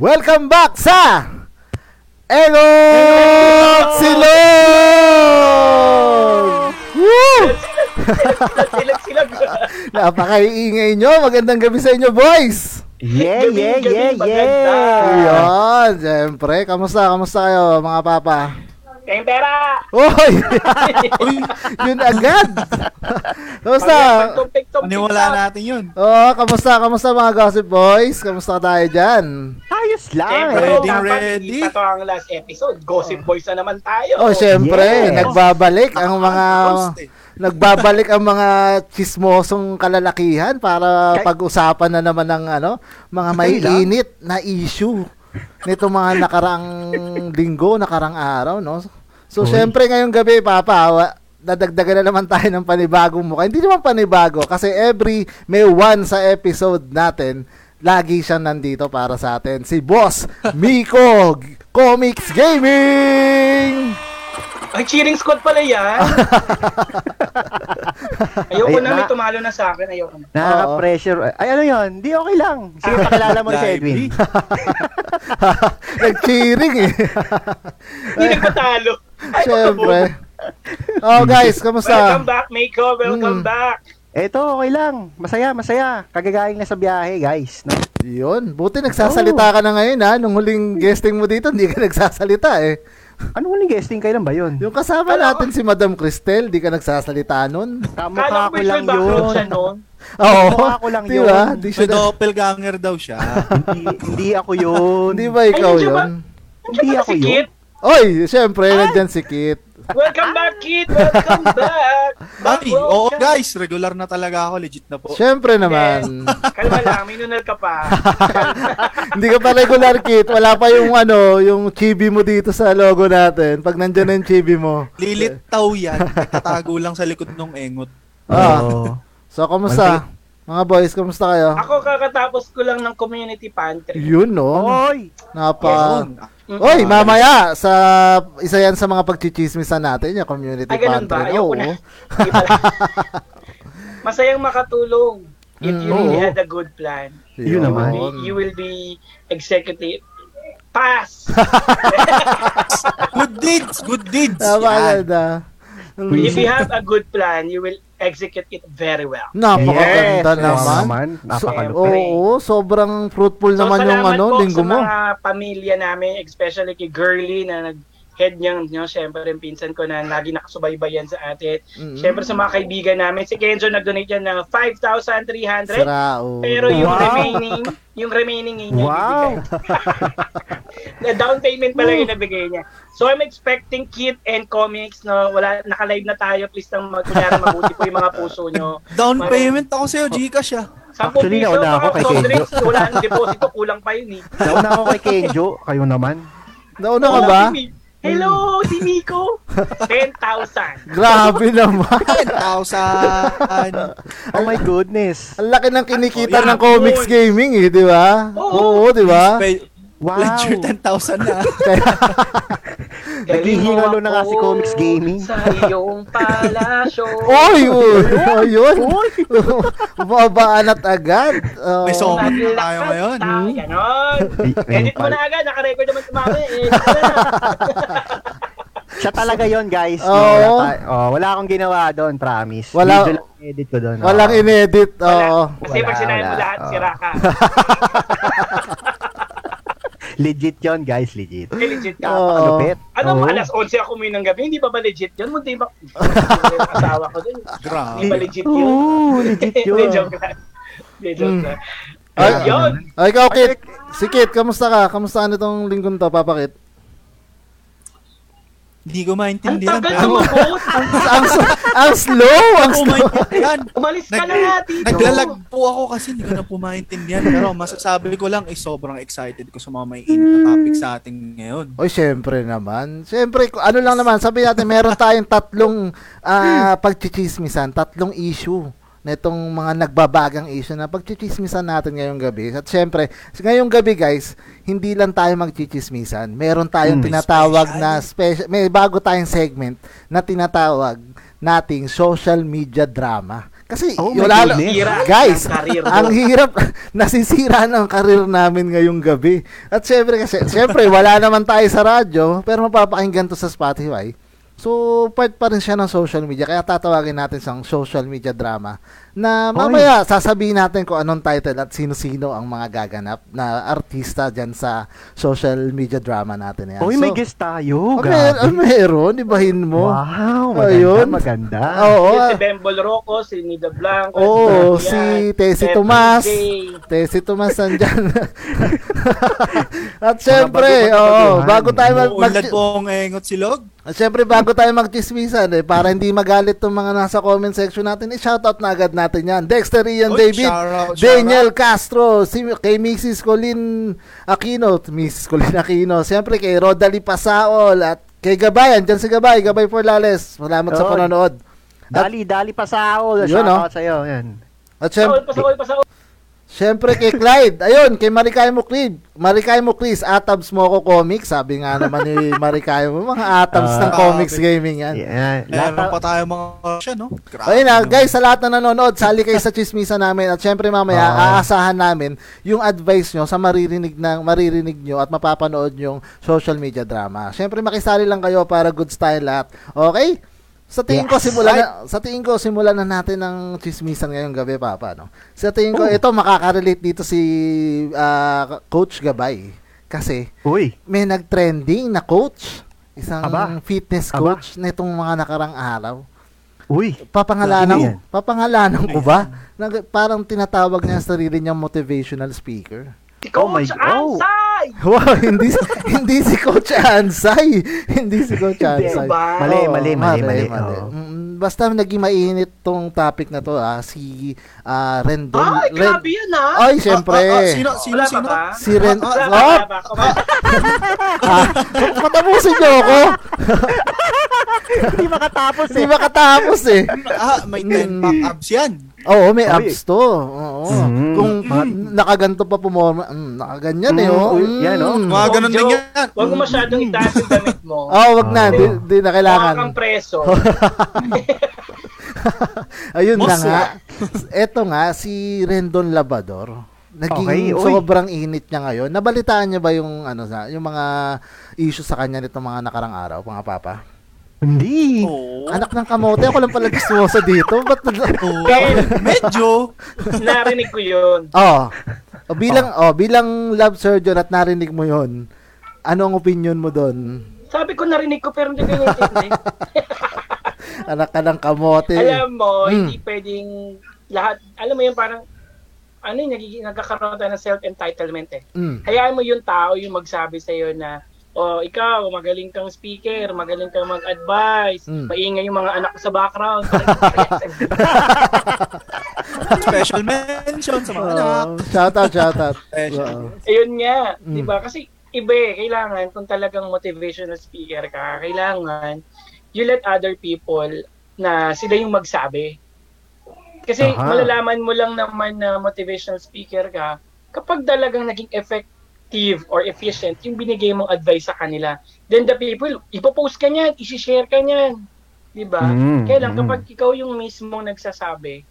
Welcome back sa Egot Silog! Woo! Napakaiingay nyo. Magandang gabi sa inyo, boys! Yeah, yeah, gabi, yeah, maganda. yeah. Siyempre. Kamusta? Kamusta kayo, mga papa? Kayong pera. Oy! Yun agad! Kamusta? Ka. natin yun. Oo, kamusta? Kamusta mga gossip boys? Kamusta tayo dyan? Ayos lang. Siyempre, Ready, dapat ready. Ito ang last episode. Gossip Boys na naman tayo. Oh, syempre, Yes. nagbabalik ang mga eh. nagbabalik ang mga chismosong kalalakihan para pag-usapan na naman ng ano, mga may init na issue nito mga nakarang linggo, nakarang araw, no? So, syempre ngayong gabi, Papa, dadagdagan na naman tayo ng panibagong mukha. Hindi naman panibago kasi every may one sa episode natin, lagi siyang nandito para sa atin. Si Boss Miko Comics Gaming! Ang cheering squad pala yan. Ayoko Ay, na may na- tumalo na sa akin. Ayoko na. Nakaka-pressure. Ay, ano yun? Di okay lang. Sige, pakilala mo si Edwin. Nag-cheering eh. Hindi nagpatalo. Ay, Siyempre. Oh guys, Welcome kamusta? back, Mako. Welcome Mm. back. Eto, okay lang. Masaya, masaya. Kagagaling na sa biyahe, guys. No? Yun, buti nagsasalita ka na ngayon ha. Nung huling guesting mo dito, hindi ka nagsasalita eh. Ano huling guesting? Kailan ba yun? Yung kasama Kala ko- natin si Madam Cristel, di ka nagsasalita nun. Kamukha ko ko lang yun. siya. Oo. Mukha ko lang Di ba? yun. Di siya May na, doppelganger daw siya. hindi, hindi ako yun. Di ba ikaw Ay, hindi ba? yun? Hindi ako si yun. Oy, syempre, nandyan si Kit. Welcome back, Kit. Welcome back. Back Ay, oo guys, regular na talaga ako, legit na po. Syempre naman. Kalma lang, may nunal ka pa. Hindi ka pa regular Kit. Wala pa yung ano, yung chibi mo dito sa logo natin. Pag nandyan na yung chibi mo. Lilitaw yan, nagtatago lang sa likod ng engot. Ah. Oo. So, kamusta? Mga boys, kamusta kayo? Ako kakatapos ko lang ng community pantry. Yun, no? Oy! Napa... Mm. Oy, mamaya sa isa yan sa mga pagchichismisan natin, yung community Ay, ganun ba? pantry. Ayoko Oo. na. Masayang makatulong. If you really Oo. had a good plan. Yun naman. You will be, you will be executive. Pass! Good deeds, good deeds. Tama Yan. na. If you have a good plan, you will execute it very well. Napakaganda Yes, naman. So, Napakalupit. oo, sobrang fruitful naman yung salamat ano, po linggo sa mo. mga pamilya namin, especially kay Girly na nag head niyang, nyo, syempre yung pinsan ko na lagi nakasubaybayan sa atin. Mm. Syempre sa mga kaibigan namin, si Kenzo nag-donate yan ng 5,300. Sira, oo. Pero yung Wow. remaining, yung remaining niya Wow! na down payment pa lang yung nabigay niya. So I'm expecting Kit and Comics no wala naka-live na tayo please lang mag kunyari mabuti po yung mga puso nyo. Down payment ako sa'yo, Gcash ah. 10 Actually, piso, nauna ako kay drinks, wala nang deposito, kulang pa yun eh. Nauna ako kay Kenjo. Kayo naman. Nauna ka ba? Hello, si Miko. 10,000. Grabe naman. 10,000. Oh my goodness. Ang laki ng kinikita ng yeah, comics boy. gaming eh, di ba? Oo. Oo, di ba? Wow! Ledger 10,000 na. Naghihingalo na nga si Comics Gaming. Sa iyong palasyo. Oy, uy, oh, yun. Babaan at agad. Oo. May song na tayo ngayon. Ah, ganon. Edit mo na agad, naka-record naman si Mami. Edit mo na. Siya talaga yon guys. Oo. No, wala, ta- oh, wala akong ginawa doon, promise. Wala- Video lang edit ko doon. Walang oh. inedit. Oo. Wala. Kasi Wala, pag sinabi mo lahat, Oo. sira ka. Legit yon guys, legit. Eh, legit ka. Oo. Napakalupit. Ano, Oo. alas 11 ako uminom ng gabi, hindi ba ba legit yun? Munti ba? Asawa ko din. Grabe. Hindi ba legit yun? Oo, legit Hindi, yun. joke lang. Hindi, joke Mm. lang. Ay, Yun. Ay, ikaw, Kit. Si Kit, kamusta ka? Kamusta ano itong linggo to, Papa Kit? Hindi ko Ang maintindihan. tagal pero- sumagot. ang, ang slow, ang slow. maintindihan. Umalis ka Nag- na nga, Tito. Naglalag po ako kasi hindi ko na po maintindihan. Pero masasabi ko lang, eh, sobrang excited ko sa mga may init na topic sa atin ngayon. Oy, syempre naman. Syempre, ano lang naman, sabi natin, meron tayong tatlong ah, pagchichismisan, tatlong issue na itong mga nagbabagang issue na pagchichismisan natin ngayong gabi. At syempre, ngayong gabi guys, hindi lang tayo magchichismisan. Meron tayong Hmm. tinatawag na special, may bago tayong segment na tinatawag nating social media drama. Kasi Oh. Hira guys, ang hirap nasisira ng karir namin ngayong gabi. At syempre kasi syempre wala naman tayo sa radyo pero mapapakinggan to sa Spotify. So, part pa rin siya ng social media. Kaya tatawagin natin siyang social media drama. Na mamaya sasabihin natin kung anong title at sino-sino ang mga gaganap na artista dyan sa social media drama natin. Yan. Uy, may guest tayo. mer- ah, Gabi. meron, ibahin mo. Wow, maganda, Ayun. maganda. Oo. Si Bembol Rocco, si Nida Blanco, Oo, si si Steph Tomas. Tesi Tomas nandyan. At syempre, bago- oo, bago tayo mag, mag Ulad po ang engot silog. At syempre, bago tayo magchismisan, eh, para hindi magalit tong mga nasa comment section natin, i-shoutout na agad natin yan. Dexter Ian Uy, David, shoutout, Daniel Castro, si, kay Mrs. Colin Aquino, Mrs. Colin Aquino, syempre kay Rodalie Pasaol, at kay Gabayan, dyan si Gabay, Gabay Forlales. Salamat sa Oo. panonood. Dali, dali pa sa ako. Yun, Shout oh. out sa'yo. Yan. At Pasaol, syempre, pasaol, pasaol. Siyempre kay Clyde. Ayun, kay Marikay mo Clyde. Marikay mo Chris, Atabs mo ko comics. Sabi nga naman ni Marikay mo, mga Atabs ng Ah. comics gaming yan. Meron Lahat- pa tayo mga siya, no? Grabe, Ayun na, no? guys, sa lahat na nanonood, sali kayo sa chismisa namin at syempre mamaya Ah. aasahan namin yung advice nyo sa maririnig ng maririnig nyo at mapapanood yung social media drama. Syempre makisali lang kayo para good style lahat. Okay? Sa tingin ko Yes. simulan na, sa tingin ko simulan na natin ng chismisan ngayong gabi papa no. Sa tingin ko Oh. ito makaka-relate dito si ah, Coach Gabay kasi Uy, may nag-trending na coach, isang Aba. fitness Aba. coach nitong mga nakarang araw uy. papangalanan papangalanan ko ba Nag, parang tinatawag niya sarili niyang motivational speaker Si Oh my Coach God. Ansay! wow hindi hindi si coach Ansay hindi si coach Hindi Ansay ba? Mali, Oo, mali, mali, mali. Oo. Mm, basta naging mainit tong topic na to ah si ah, Rendon Ay, Ren- grabe yan ha! ay syempre Ah, ah, ah, sino, sino, si Ren Wala pa, oh, wala pa. ah, patapusin niyo ako Hindi makatapos hindi eh. makatapos eh Ah, may 10 pack abs yan. Oo, may Uy. abs to. Oo. Mm. Kung nakaganto pa pumorma, mm, nakaganyan eh. Mm, Oh. uy, yan, oh. Mm. Mga ganun din yan. Huwag mo masyadong itaas yung damit mo. Oh, wag na. Di, di na kailangan. kang preso. Ayun na Boss, nga. Eto nga, si Rendon Labador. Naging Okay, sobrang init niya ngayon. Nabalitaan niya ba yung ano sa yung mga issue sa kanya nitong mga nakarang araw, mga papa? Hindi. Oo. Anak ng kamote, ako lang pala gusto dito. Ba't Oo. Medyo. narinig ko yun. Oh. oh bilang oh. bilang love surgeon at narinig mo 'yon. Ano ang opinion mo doon? Sabi ko narinig ko pero hindi ko intindi. Anak ka ng kamote. alam mo, Mm. hindi pwedeng lahat, alam mo yun parang, ano yung nagiging, nagkakaroon tayo ng self-entitlement eh. Mm. Hayaan mo yung tao yung magsabi sa'yo na, oh, ikaw, magaling kang speaker, magaling kang mag-advise, Mm. maingay yung mga anak sa background. Special mention sa mga anak. Oh, shout out, shout out. Ayun nga, Mm. di ba? Kasi iba eh, kailangan kung talagang motivational speaker ka, kailangan you let other people na sila yung magsabi. Kasi Aha. malalaman mo lang naman na motivational speaker ka kapag talagang naging effective or efficient yung binigay mong advice sa kanila. Then the people, ipopost ka niyan, isi-share ka niyan. Di ba? Mm, Kaya lang mm. kapag ikaw yung mismo nagsasabi,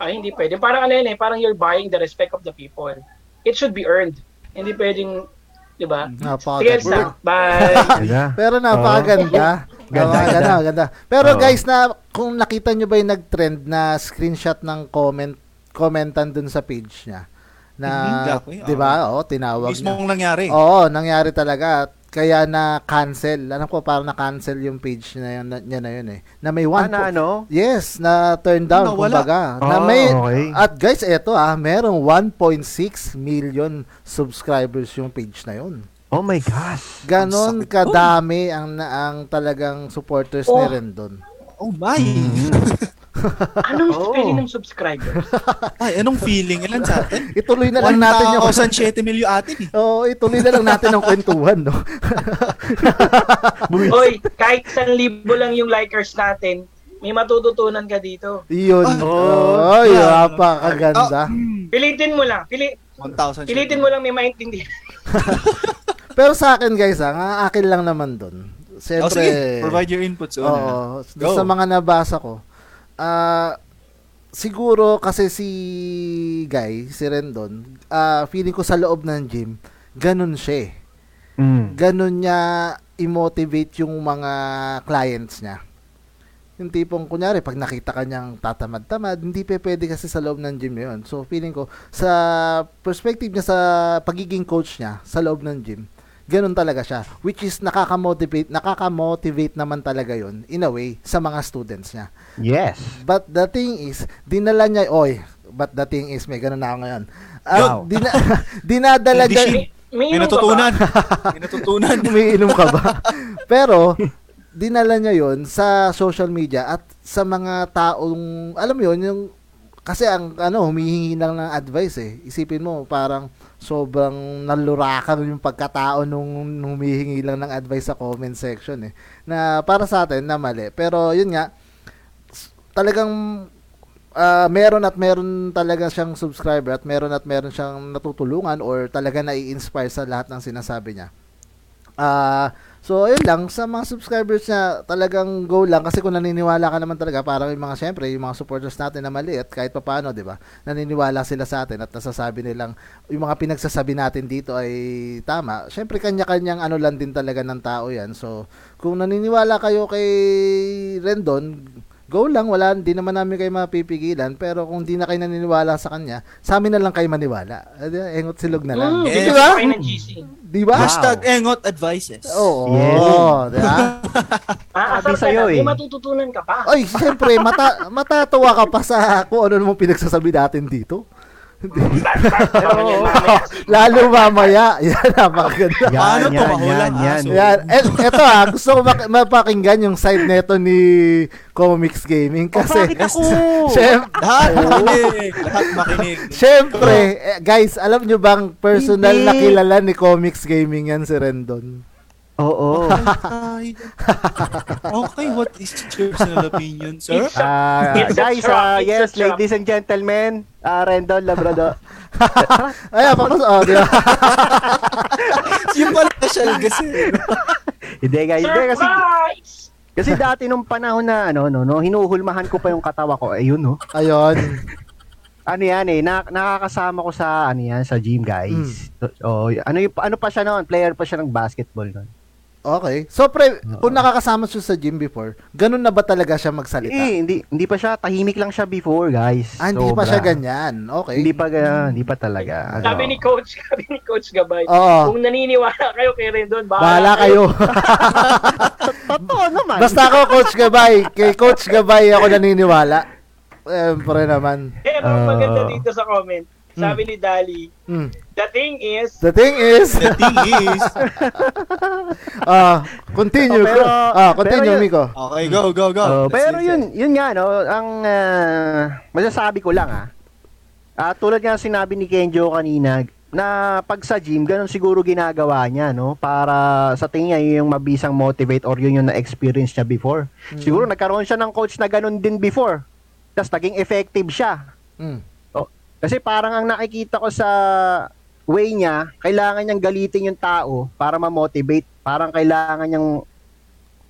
ay hindi pwede. Parang ano yun eh, parang you're buying the respect of the people. It should be earned. Hindi pwedeng, di ba? Sige, Napakaganda. Elsa. Bye. Pero napakaganda. Ganda, Ganda, ganda, ganda. ganda. Pero Oo. guys, na kung nakita nyo ba yung nag-trend na screenshot ng comment commentan dun sa page niya na Exactly, 'di ba? Oo, tinawag niya. Mismong nangyari. Oo, nangyari talaga. Kaya na cancel. Alam ko parang na cancel yung page na yun, na, niya na yun eh. Na may one Ah, na ano? Yes, na turn down Nawala. kumbaga. na Ah, may okay. at guys, eto ah, merong 1.6 million subscribers yung page na yun. Oh my gosh. Ganon kadami ang ang talagang supporters ni Oh. Rendon. Oh my. Anong Oh. spelling ng subscriber? Ay, anong feeling ilan sa atin? Ituloy na lang natin yung 1,007 milyon atin eh. Oo, ituloy na lang natin ang kwentuhan, no? Oy, kahit 1,000 lang yung likers natin, may matututunan ka dito. Iyon. Ah, Oh, ay, napakaganda. Pilitin mo lang. Pili, 1,000. pilitin mo lang may maintindihan. Pero sa akin, guys, ah, ang akin lang naman doon. Oh, Siyempre, sige. Provide your inputs. Oo, Oh, sa mga nabasa ko, ah, siguro kasi si Guy, si Rendon, ah, feeling ko sa loob ng gym, ganun siya eh. Mm. Ganun niya i-motivate yung mga clients niya. Yung tipong, kunyari, pag nakita ka niyang tatamad-tamad, hindi pa pwede kasi sa loob ng gym yun. So, feeling ko, sa perspective niya sa pagiging coach niya, sa loob ng gym, ganun talaga siya. Which is, nakaka-motivate, nakaka-motivate naman talaga yun, in a way, sa mga students niya. Yes. But the thing is, dinala niya, oy, but the thing is, may ganun na ako ngayon. Ah, Wow. dina, dinadala niya, May, May natutunan. May natutunan. umiinom ka ba? Pero, dinala niya yon sa social media at sa mga taong, alam mo yun, yung, kasi ang, ano, humihingi lang ng advice eh. Isipin mo, parang, sobrang nalurakan yung pagkatao nung, humihingi lang ng advice sa comment section eh. Na para sa atin, na mali. Pero, yun nga, talagang ah, meron at meron talaga siyang subscriber at meron at meron siyang natutulungan or talaga nai-inspire sa lahat ng sinasabi niya. Ah, so ayun lang sa mga subscribers niya, talagang go lang kasi kung naniniwala ka naman talaga para yung mga syempre, yung mga supporters natin na maliit kahit papaano, 'di ba? Naniniwala sila sa atin at nasasabi nilang yung mga pinagsasabi natin dito ay tama. Syempre kanya-kanyang ano lang din talaga ng tao 'yan. So kung naniniwala kayo kay Rendon, go lang, wala, hindi naman namin kayo mapipigilan. Pero kung di na kayo naniniwala sa kanya, sa amin na lang kayo maniwala. Engot silog na lang. Mm, Yes. Di bigyan ba? ko kayo ng GC. Di ba? Hashtag Engot Advices. Oo, Yes. di ba? Aasar Sabi ka sa'yo na, eh. matututunan ka pa. Oy, siyempre, mata matatawa ka pa sa kung ano namang pinagsasabi natin dito. Lalo mamaya. Yan, napakaganda. Paano to? yan, Mahulan, yan, yan. aso. Yan. Et, eto ah, gusto ko mak- mapakinggan yung side neto ni Comics Gaming Oh, kasi bakit ako? Siyem- Lahat makinig. Lahat makinig. Siyempre, eh, guys, alam nyo bang personal Hindi. na kilala ni Comics Gaming yan si Rendon? Oo. Ay, okay, what is your personal opinion, sir? A guys, ah, a yes, ladies and gentlemen, uh, Rendon Labrador. Ay, papos, oh, di ba? Yung pala special kasi. Hindi guys, hindi, kasi kasi dati nung panahon na ano no, no hinuhulmahan ko pa yung katawa ko. Ayun no. Ayun. Ano yan eh, na, nakakasama ko sa ano yan, sa gym guys. So, ano yung ano pa siya noon? Player pa siya ng basketball noon. Okay. So, pre, kung nakakasama siya sa gym before, ganun na ba talaga siya magsalita? Eh, hindi hindi pa siya tahimik lang siya before, guys. ah, hindi pa Sobra. siya ganyan. Okay. Hindi pa ga- hindi pa talaga. Ano. Sabi ni Coach, sabi ni Coach Gabay, Oo. kung naniniwala kayo kay Rendon, Bahala kayo. Totoo naman. Basta ako, Coach Gabay. Kay Coach Gabay ako naniniwala. Siyempre naman. Eh, ang Ah. maganda dito sa comment, sabi ni Dali, Hmm. the thing is, The thing is, The thing is, ah, continue. Oh, pero- ah, continue, pero yun- Miko. okay, go, go, go. Oh, Let's pero listen. yun, yun nga no, ang ah, masasabi ko lang ah. Ah, tulad nga sinabi ni Kenjo kanina na pag sa gym, ganun siguro ginagawa niya, no? Para sa tingin niya, yun yung mabisang motivate or yun yung na-experience niya before. Siguro nagkaroon siya ng coach na ganun din before. Tapos naging effective siya. Hmm. Kasi parang ang nakikita ko sa way niya, kailangan niyang galitin yung tao para ma-motivate. Parang kailangan niyang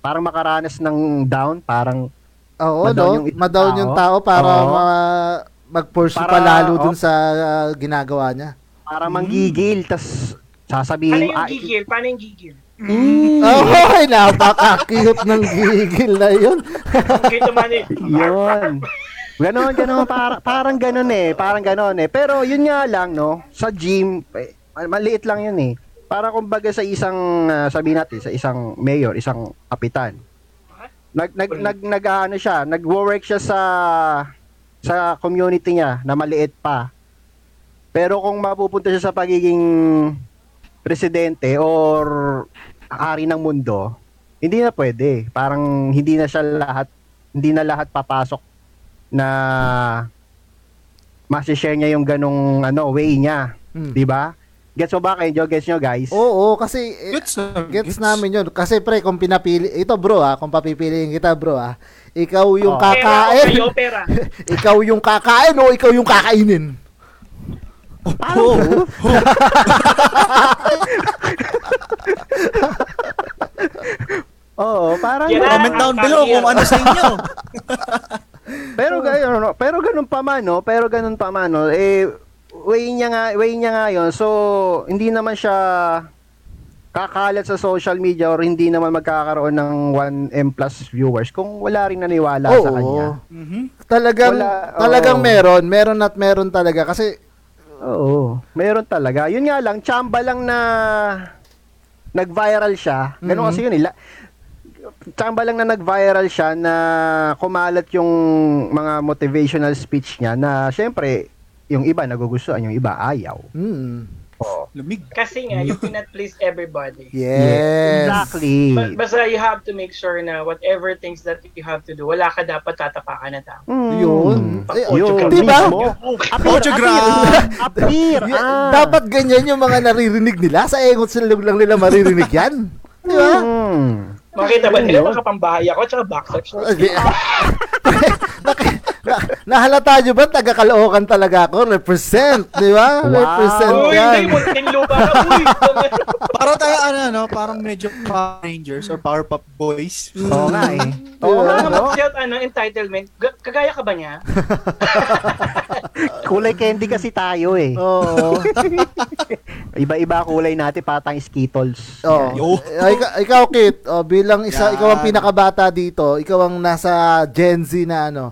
parang makaranas ng down, parang Oo, Madown no? yung Madown yung tao para Oo. ma- mag-pursue Para- pa lalo dun sa ah, ginagawa niya. para manggigil, tas sasabihin ano mo, yung gigil? Paano yung gigil? Oh, ay, napaka-cute ng gigil na yun. Okay, tumani. yun. Ganon, ganon, para, parang ganon eh, parang ganon eh. Pero yun nga lang, no, sa gym, eh, maliit lang yun eh. Para kumbaga sa isang, ah, sabihin natin, sa isang mayor, isang kapitan. Nag, nag, nag, nag, ano siya, nag-work siya sa, sa community niya na maliit pa. Pero kung mapupunta siya sa pagiging presidente or ari ng mundo, hindi na pwede. Parang hindi na siya lahat, hindi na lahat papasok na masishare niya yung ganong ano, way niya. Hmm. Di ba? Gets mo ba kayo? Gets nyo guys? Oo, kasi eh, Gets, gets namin yun. Kasi pre, kung pinapili, ito bro ah, kung papipiliin kita bro ah, ikaw yung Oh. Kakain, opera. ikaw yung kakain o ikaw yung kakainin? Oh. Oo, parang Comment down below kung ano sa inyo. Pero gano'n, no? pero ganun pa man, no? Pero ganun pa man, no? Eh, way niya nga, way niya nga yun. So, hindi naman siya kakalat sa social media or hindi naman magkakaroon ng 1M plus viewers kung wala rin naniwala Oo. sa kanya. Mhm. Talagang, Wala, talagang oo. meron. Meron at meron talaga. Kasi, Oo. Meron talaga. Yun nga lang, chamba lang na nag-viral siya. Ganun Mhm. kasi yun. Eh. Chamba lang na nag-viral siya na kumalat yung mga motivational speech niya na syempre, yung iba nagugustuhan, yung iba ayaw. hmm, Oo. Lumig. Kasi nga, you cannot please everybody. yes. Exactly. Ba- Basta you have to make sure na whatever things that you have to do, wala ka dapat tatapakan na tao. Mm. Yun. Eh, Yun. diba? Appear. Y- Ah. Dapat ganyan yung mga naririnig nila. Sa engot silog lang nila maririnig yan. Di ba? Mm. Makita ba nila Yun. makapambahay ako tsaka boxer shorts? na, nahalata nyo ba? Taga-Caloocan talaga ako. Represent. Di ba? Wow. Represent Uy, yan. munting lupa. Uy, Parang tayo ano, no? Parang medyo Power Rangers or Powerpuff Boys. Oo nga eh. Di Oo ba? nga, mag-shout, ano, entitlement. G- kagaya ka ba niya? Kulay candy kasi tayo eh. Oo. Iba-iba kulay natin, patang Skittles. Oh. Yo. Ay, ikaw, ikaw, Kit, oh, bilang isa, Yan. ikaw ang pinakabata dito, ikaw ang nasa Gen Z na ano,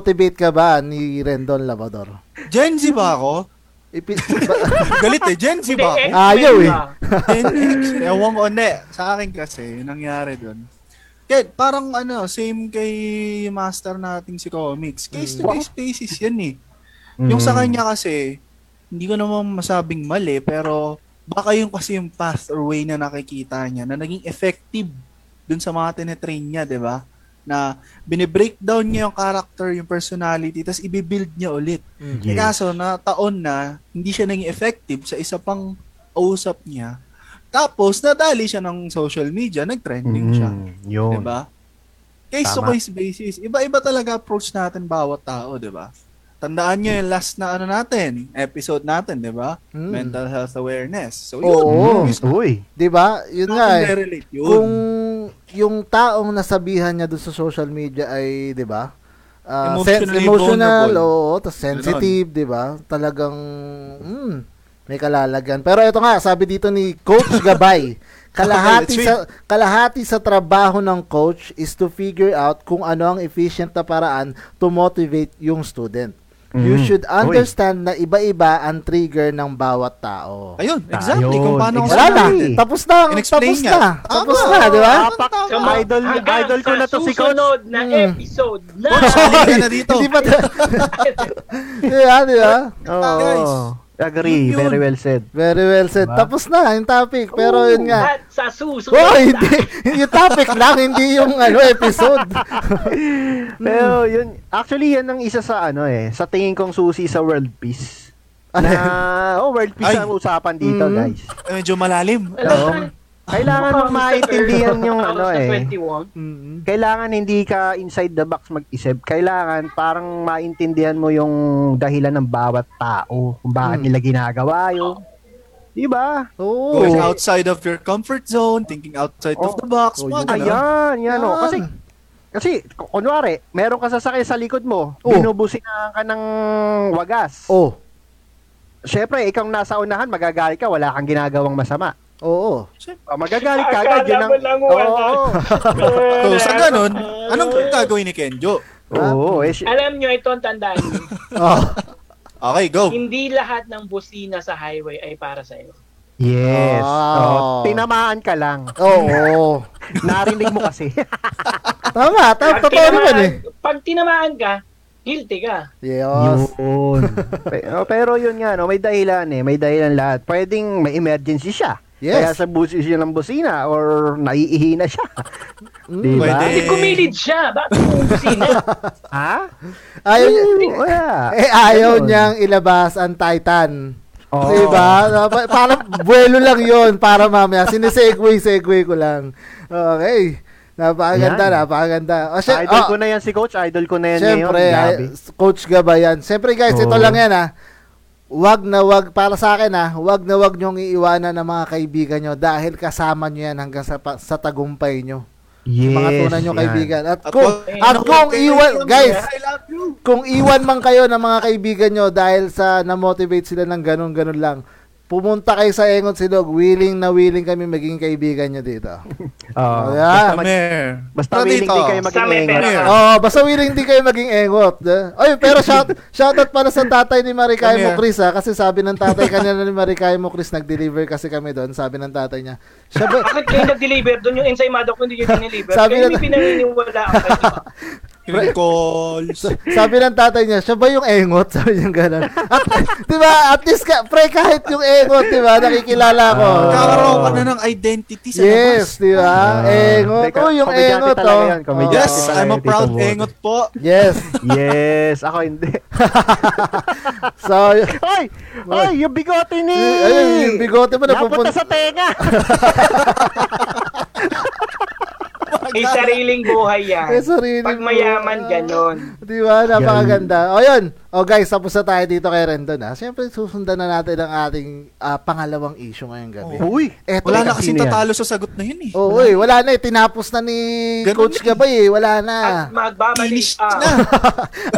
na-motivate ka ba ni Rendon Labrador? Gen Z ba ako? Ipi- Galit eh. Gen Z ba ako? Ayaw eh. Gen X. Ewan ko, hindi. Sa akin kasi, yung nangyari dun. Kaya parang ano, same kay master nating si Comics. Case to case basis yan eh. Yung sa Mm. kanya kasi, hindi ko naman masabing mali, pero baka yung kasi yung path or way na nakikita niya na naging effective dun sa mga tinetrain niya, di ba? Na binibreakdown niya yung character, yung personality, tapos ibibuild niya ulit. Mm. Eh, Yes. Kaso na taon na, hindi siya naging effective sa isa pang usap niya. Tapos, nadali siya ng social media, nag-trending siya. Mm, yun. Diba? Case to case basis. Iba-iba talaga approach natin bawat tao, diba? Tandaan nyo yung last na ano natin, episode natin, diba? Mm. Mental health awareness. So, Oo. yun. Mm, Uy. 'Di ba? Yun nga eh. relate yun. Kung yung taong nasabihan niya doon sa social media ay, 'di ba? ah, sen- emotional, oo, tas sensitive, 'di ba? Talagang mm, may kalalagyan. Pero ito nga, sabi dito ni Coach Gabay, kalahati sa kalahati sa trabaho ng coach is to figure out kung ano ang efficient na paraan to motivate yung student. You Mm. should Uy. understand na iba-iba ang trigger ng bawat tao. Ayun, exactly. Ayun, Kung paano Wala na. Exactly. Tapos na. Tapos niya. na. Tama. Tapos na, di ba? On, idol, hanggang idol ko na to si Coach. susunod na Mm. episode na. Ka na dito. Hindi pa. di ba, di ba? Oo. Agree. Yun yun. Very well said. Very well said. Diba? Tapos na yung topic. Pero yun nga. At sa susunod Oh, hindi. yung topic lang, hindi yung ano episode. Pero yun, actually yan ang isa sa ano eh, sa tingin kong susi sa world peace. Na, oh, world peace Ay. ang usapan dito, Mm. guys. Medyo malalim. Oo. Kailangan mong maintindihan yung ano eh. 2021. Mm. Kailangan hindi ka inside the box mag-isip. Kailangan parang maintindihan mo yung dahilan ng bawat tao. Kung bakit Mm. nila ginagawa yun. Diba? Oo. Going outside of your comfort zone, thinking outside Oh. of the box, Oh, yun. Ayan, yan o. Yan. Kasi, kasi, ku- kunwari, meron ka sasakay sa likod mo, Oh. binubusinahan ka ng wagas. Oh. Siyempre, ikaw nasa unahan, magagalit ka, wala kang ginagawang masama. Oo. O, magagalit ka agad, Akala yun ang... mo lang wala. Oo, So, sa ganun, anong gagawin ni Kenjo? oo, eh, si- Alam nyo, ito ang tandaan nyo. Oh. Okay, go. Hindi lahat ng busina sa highway ay para sa iyo. Yes. Oh. Oo, tinamaan ka lang. Oo. Narinig mo kasi. Tama. Ta- totoo naman eh. pag tinamaan ka, guilty ka. Yes. Yun. pero, pero yun nga, no, may dahilan eh. May dahilan lahat. Pwedeng may emergency siya. Kaya Yes. sa busi siya ng busina or naiihi na siya. Mm. Pwede. Kasi kumilid siya. Bakit busina? ha? Ayaw niya. Wala. Eh, ayaw Ganun. niyang ilabas ang Titan. Oo. Diba? Pa- Parang buwelo lang yon para mamaya. Sinesegue, segue ko lang. Okay. Napakaganda, Yan. napakaganda. O, sy- Idol oh, ko na yan si Coach. Idol ko na yan Siyempre, ngayon. Grabe. ay- Coach Gabayan. Siyempre guys, ito Oo. lang yan ha. Wag na wag, para sa akin ha, wag na wag nyong iiwanan ng mga kaibigan nyo dahil kasama nyo yan hanggang sa, pa- sa tagumpay nyo. Yes. mga tunay nyo yan. kaibigan. At kung, wag- at kung kayo iwan, yung- guys, kung iwan man kayo ng mga kaibigan nyo dahil sa na-motivate sila ng ganun-ganun lang, pumunta kayo sa Engot Silog, willing na willing kami maging kaibigan nyo dito. Oo. Yeah. Basta mer. Basta Pero willing dito, din kayo maging may engot. Oo, basta willing din kayo maging engot. Oy, pero shout shoutout pala sa tatay ni Marikay mo. Chris ha, kasi sabi ng tatay kanina ni Marikay mo Chris nag-deliver kasi kami doon, sabi ng tatay niya. Siya ba, Bakit kayo nag-deliver? Doon yung ensaymado ko hindi nyo dineliver. Sabi Kayo na- may pinaniniwala kayo. Crinkles. sabi ng tatay niya, siya ba yung engot? Sabi niya gano'n. At, di ba, at least, ka, pre, kahit yung engot, di ba, nakikilala ko. Ah. Kakaroon ka na ng identity sa labas. Yes, di ba? Ah. engot. Teka, Oh, yung engot, oh. yan, Yes, I'm a proud engot po. Yes. Yes, ako hindi. So, Ay! Ay, yung bigote ni! ayun, yung bigote mo Napunta napupunta. sa tenga! May sariling buhay yan. May sarili Pag mayaman, ganon. Di ba? Napakaganda. O yun. O guys, tapos na tayo dito kay Rendon ha. Siyempre, susundan na natin ang ating ah, pangalawang issue ngayong gabi. Uy! Eto Wala na yan? tatalo sa sagot na yun eh. Oo, eh, wala na eh. Tinapos na ni Ganun Coach eh. Gabay eh. Wala na. At magbabalik Finish ah. na.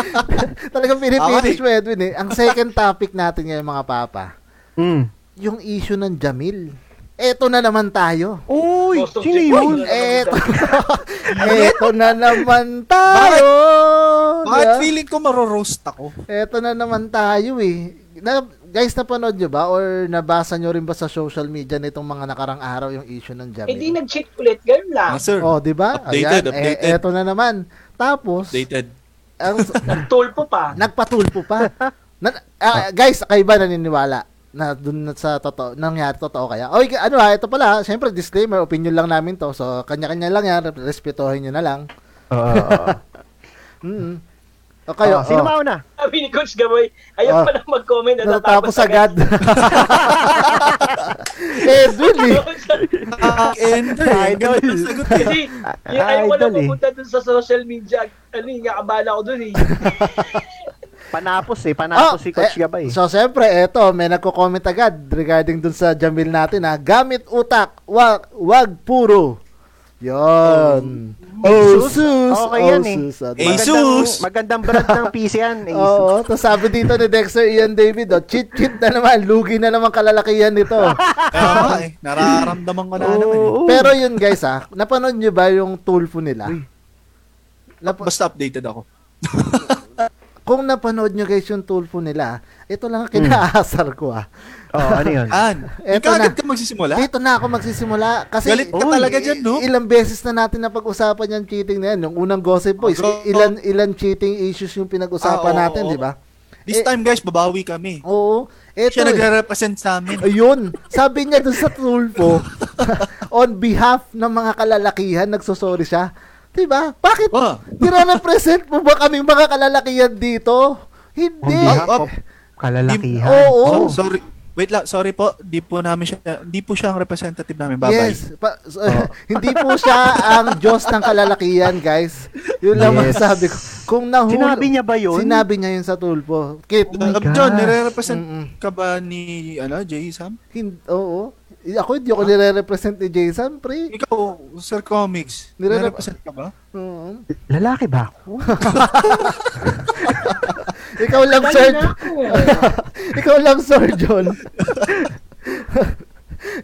Talagang pinipinish Okay. mo, Edwin eh. Ang second topic natin ngayon mga papa, Mm. yung issue ng Jamil. Eto na naman tayo. Uy! Sino yun? Eto, eto na naman tayo. Bakit Diba? feeling ko maroroast ako? Eto na naman tayo eh. Na, guys, napanood nyo ba or nabasa nyo rin ba sa social media nitong mga nakarang araw yung issue ng Jamil? Eh di nag-cheat ulit, ganun lang. Ah, sir. Oh, di ba? Updated, Ayan, updated. Eh, eto na naman. Tapos, Updated. ang, Nagtulpo pa. nagpatulpo pa. Na, ah, guys, kayo ba naniniwala na dun na sa totoo, nangyari totoo kaya? Okay, ano ha, ito pala, syempre disclaimer, opinion lang namin to. So, kanya-kanya lang yan, respetuhin nyo na lang. Oo, oo, oo. Mm O kayo, Oh, Sino oh, mauna? Sabi ni Coach Gaboy, ayaw Oh. pa mag-comment natatapos agad. Edwin eh. Ah, eh. Idol. Ng sagot eh. Kasi, yung ayaw ko na Idol eh. pupunta dun sa social media. Ano yung nakabala ko dun eh. Panapos eh. Panapos Oh, si Coach eh, Gabay. So, siyempre, eto, may nagko-comment agad regarding dun sa Jamil natin ha. Gamit utak, wag, wag puro. Yon. Oh, sus. Okay yan eh. sus. Eh, Magandang, Asus! magandang brand ng PC yan. Asus. Oo, tapos sabi dito ni Dexter Ian David, oh, cheat cheat na naman, lugi na naman kalalakihan nito. Kaya eh. Nararamdaman ko na naman eh. Pero yun guys ha, napanood nyo ba yung tulfo nila? Nap- Basta updated ako. kung napanood nyo guys yung tulfo nila, ito lang ang kinaasar ko ah. Oh, ano yun? An, Eto kagad na. ka magsisimula? Dito na ako magsisimula kasi Galit ka Uy, talaga dyan, no? ilang beses na natin napag-usapan yung cheating na yan. Yung unang Gossip Boys, Oh, ilan ilan cheating issues yung pinag-usapan Ah, oo, natin, oo. di ba? This Eh, time guys, babawi kami. Oo. Eto, Siya nagre-represent sa amin. Ayun, sabi niya dun sa Tulfo, on behalf ng mga kalalakihan, nagsosorry siya. Diba? Bakit? Oh. Nire-represent mo ba kaming mga kalalakihan dito? Hindi. Oh, oh. of kalalakihan. Oo. Oh, sorry. Wait lang, sorry po. Di po namin siya, di po siya ang representative namin. Bye-bye. Yes. Pa- so, hindi po siya ang Diyos ng kalalakihan, guys. Yun lang Yes. masasabi ko. Kung nahul- Sinabi niya ba yun? Sinabi niya yun sa Tulfo. Kit, my Uh, John, God. nire-represent ka ba ni, ano, Jay Sam? hin- oo. Eh, Ako hindi ako nire-represent ni Jason, pre. Ikaw, Sir Comics, Nire- nire-represent ka ba? Oo. Lalaki ba ako? Ikaw lang, Sir. na ako. Ikaw lang, Sir John.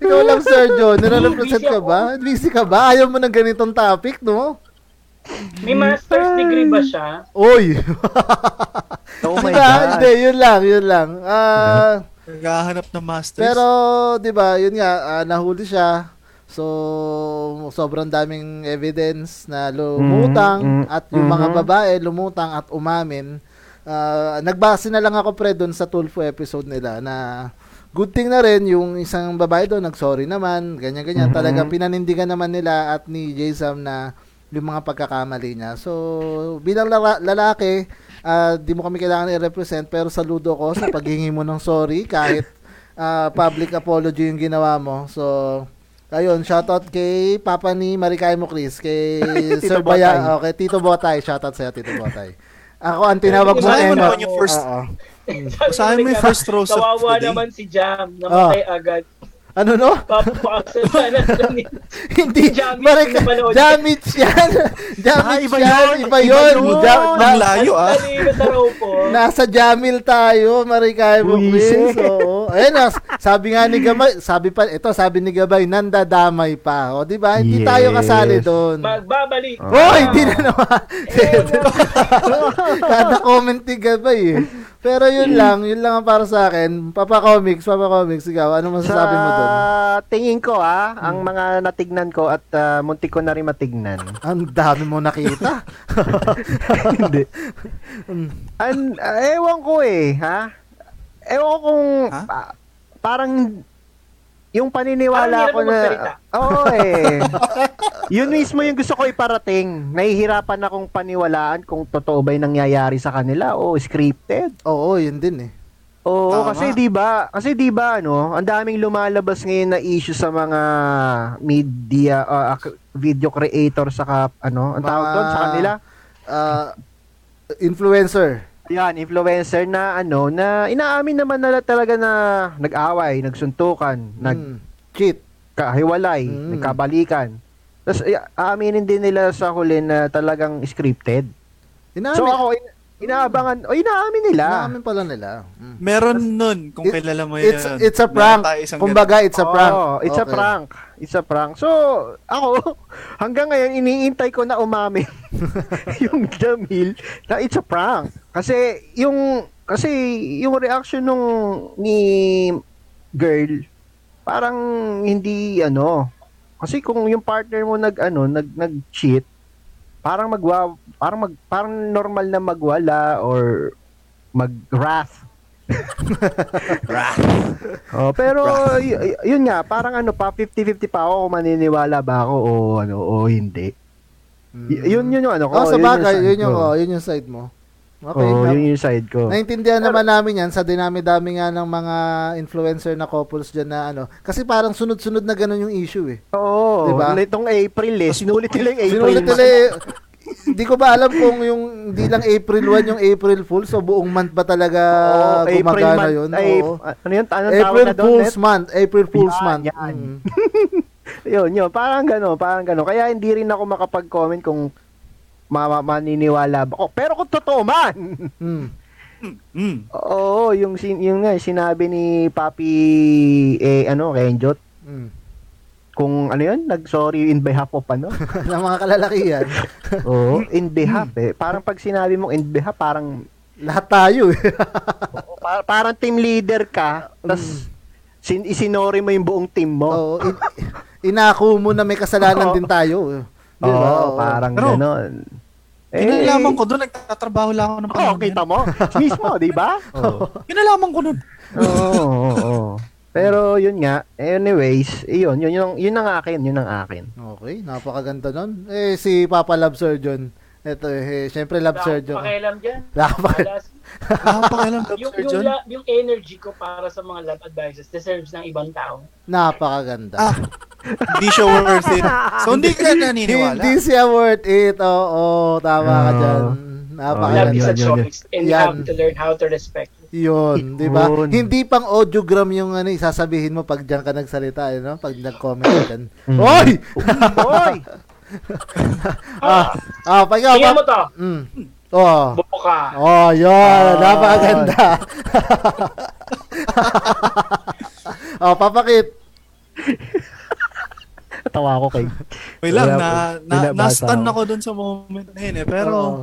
Ikaw lang, Sir John. Nire-represent ka ba? Busy ka ba? Ayaw mo ng ganitong topic, no? May master's degree ba siya? Oy! Oh my diba? God. Hindi, yun lang, yun lang. Ah, Naghahanap ng masters? pero, di ba, yun nga, ah, nahuli siya. So, sobrang daming evidence na lumutang Mm, mm, at yung mga mhm. babae lumutang at umamin. Ah, nagbase na lang ako pre doon sa Tulfo episode nila na good thing na rin yung isang babae doon nag-sorry naman, ganyan-ganyan. Mhm. Talagang pinanindigan naman nila at ni Jason na yung mga pagkakamali niya. So, bilang lala- lalaki, ah, di mo kami kailangan i-represent pero saludo ko sa paghingi mo ng sorry kahit ah, public apology yung ginawa mo. So, ayun, shoutout kay Papa ni Marikay mo Chris, kay Tito Sir Baya, Botay. okay, Tito Botay, shoutout sa'yo Tito Botay. Ako ang tinawag mo Oo. Basahin mo yung first row sa Kawawa naman si Jam. Namatay agad. Ano no? Papapakasal sana Hindi, napanood. Jamit yan. Ah, iba yan, yun. iba Iba yun. yun. Ja- Ang layo ah. Po. nasa Jamil tayo, Marikay. Queens. Oo. Ayun na, sabi nga ni Gabay, sabi pa, ito sabi ni Gabay, nandadamay pa. O, di ba? Hindi Yes. tayo kasali doon. Magbabalik. Oh, hindi na naman. Eh, Kada comment ni Gabay eh. Pero yun lang, yun lang ang para sa akin. Papa Comics, Papa Comics, ikaw, ano masasabi mo doon? Sa tingin ko ah, ang mga natignan ko at ah, muntik ko na rin matignan. Ang dami mo nakita. Hindi. An, ah, ewan ko eh, ha? Ewan ko kung Ha? ah, parang yung paniniwala Parang ko na. Oo eh. yun mismo yung gusto ko iparating. Nahihirapan akong paniwalaan kung totoo ba yung nangyayari sa kanila o scripted. Oo, yun din eh. Oo, Tama. kasi 'di ba? Kasi 'di ba ano, ang daming lumalabas ngayon na issue sa mga media uh, video creator saka ano, ang tawag doon sa kanila. Ah, influencer. Yan, influencer na ano, na inaamin naman nila talaga na nag-away, nagsuntukan, Mm. Cheat. nagkahiwalay, Mm. nagkabalikan. Tapos aaminin din nila sa huli na talagang scripted. Inamin, So ako, in- inaabangan, o inaamin nila. Inamin pala nila. Mm. Meron nun, kung It- kilala mo yun. It's it's a prank. Kumbaga, it's a prank. Oo, it's a Okay. prank. It's a prank. So, ako, hanggang ngayon, iniintay ko na umamin yung Jamil na it's a prank. Kasi, yung, kasi, yung reaction nung ni girl, parang hindi, ano, kasi kung yung partner mo nag, ano, nag, nag-cheat, parang magwa, parang mag, parang normal na magwala or mag-wrath Oh, pero y- y- yun nga, parang ano pa 50-50 pa ako kung maniniwala ba ako o ano o hindi. Y- yun yun yung ano ko. Oh, sa yun yung bagay, yun yung, ko. oh, yun yung side mo. Okay. Na- yun yung side ko. Naintindihan naman namin yan sa dinami-dami nga ng mga influencer na couples dyan na ano. Kasi parang sunod-sunod na ganun yung issue eh. Oo, Diba? itong April eh, sinulit nila yung April. Sinulit nila eh. Hindi ko ba alam kung yung hindi lang April 1 yung April Fools o buong month ba talaga April gumagana yun? ay, Oo. ano yun? Anong tawag April na doon? Fools Net? month. April Fools Yan, month. yan. Mm. Yun, yun. Parang gano'n, parang gano'n. Kaya hindi rin ako makapag-comment kung ma- ma- maniniwala ba ako. Pero kung totoo man, Mm. Mm. oo, yung, sin- yung nga, sinabi ni Papi, eh, ano, Renjot, Mm. Kung ano yun, nag-sorry in behalf of ano? ng mga kalalakihan. Oo, in behalf eh. Parang pag sinabi mo in behalf, parang, Lahat tayo eh. oo, par- parang team leader ka, tas sin- isinori mo yung buong team mo. Oo, in- inako mo na may kasalanan Oo. din tayo. eh. Di ba? Oo, Oo. parang Pero, ganon. Kinalaman ko doon, nagtatrabaho lang ako ng Oo, panahon kita mo. Mismo, di ba? Oo. Kinalaman ko doon. Oo, oo, oo. Pero yun nga, anyways, yun, yun, yun, yun ang akin, yun ang akin. Okay, napakaganda nun. Eh, si Papa Love Surgeon. Ito eh, syempre Love Wala Surgeon. pakialam dyan. Wala. Ah, pakialam ka, yung, Sir yung, yung energy ko para sa mga love advices deserves ng ibang tao. Napakaganda. Ah, hindi siya worth it. So, hindi ka naniniwala. Hindi siya worth it. Oo, tama ka Oo. dyan. Love Napakaganda. is yun, a choice and you Yan. have to learn how to respect. Yun, di ba? Hindi pang audiogram yung ano, isasabihin mo pag diyan ka nagsalita, eh, no? Pag nag-comment ka dyan. Mm. Oy! Hoy! ah, ah, pag Tingnan mo to, Mm. Oh. buka. Oh, yun. Ah. Napakaganda. oh, papakit. Tawa ako kay. Wait lang, na, na, Binabasa na-stun ako. doon sa moment na yun eh. Pero, Oo.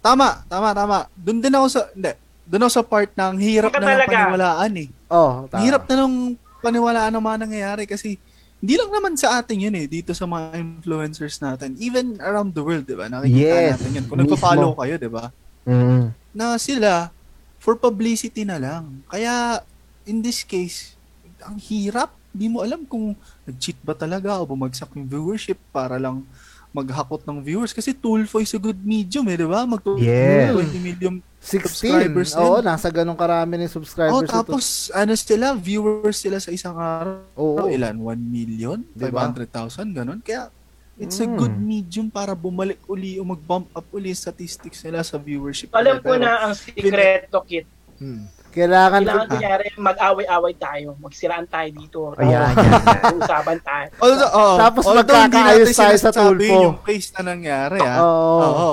tama, tama, tama. Doon din ako sa, hindi, doon ako sa part na ang hirap Ika na ng talaga. paniwalaan eh. Oh, Ang tama. hirap na nung paniwalaan ng mga nangyayari kasi hindi lang naman sa atin yun eh, dito sa mga influencers natin. Even around the world, di ba? Nakikita Yes, natin yun. Kung mismo. nagpa-follow kayo, di ba? Mm. Na sila, for publicity na lang. Kaya, in this case, ang hirap. Hindi mo alam kung nag-cheat ba talaga o bumagsak yung viewership para lang maghakot ng viewers. Kasi Tulfo is a good medium eh, di ba? Mag Yes. 20 million 16. subscribers Oo, nasa ganong karami ng Oh, subscribers ito. tapos ano sila, viewers sila sa isang araw. Oo. Ilan? 1 million? Diba? 500,000? Ganon. Kaya, it's a Mm. good medium para bumalik uli o mag-bump up uli statistics nila sa viewership. Alam nila. ko na ang secreto kit. Hmm. Kailangan, Kailangan kunyari mag-away-away tayo. Magsiraan tayo dito. Ayan, yan, yan. Usapan tayo. Although, oh, Tapos although magkakaayos tayo sa tulpo. yung case na nangyari, ah. Oo. Oo.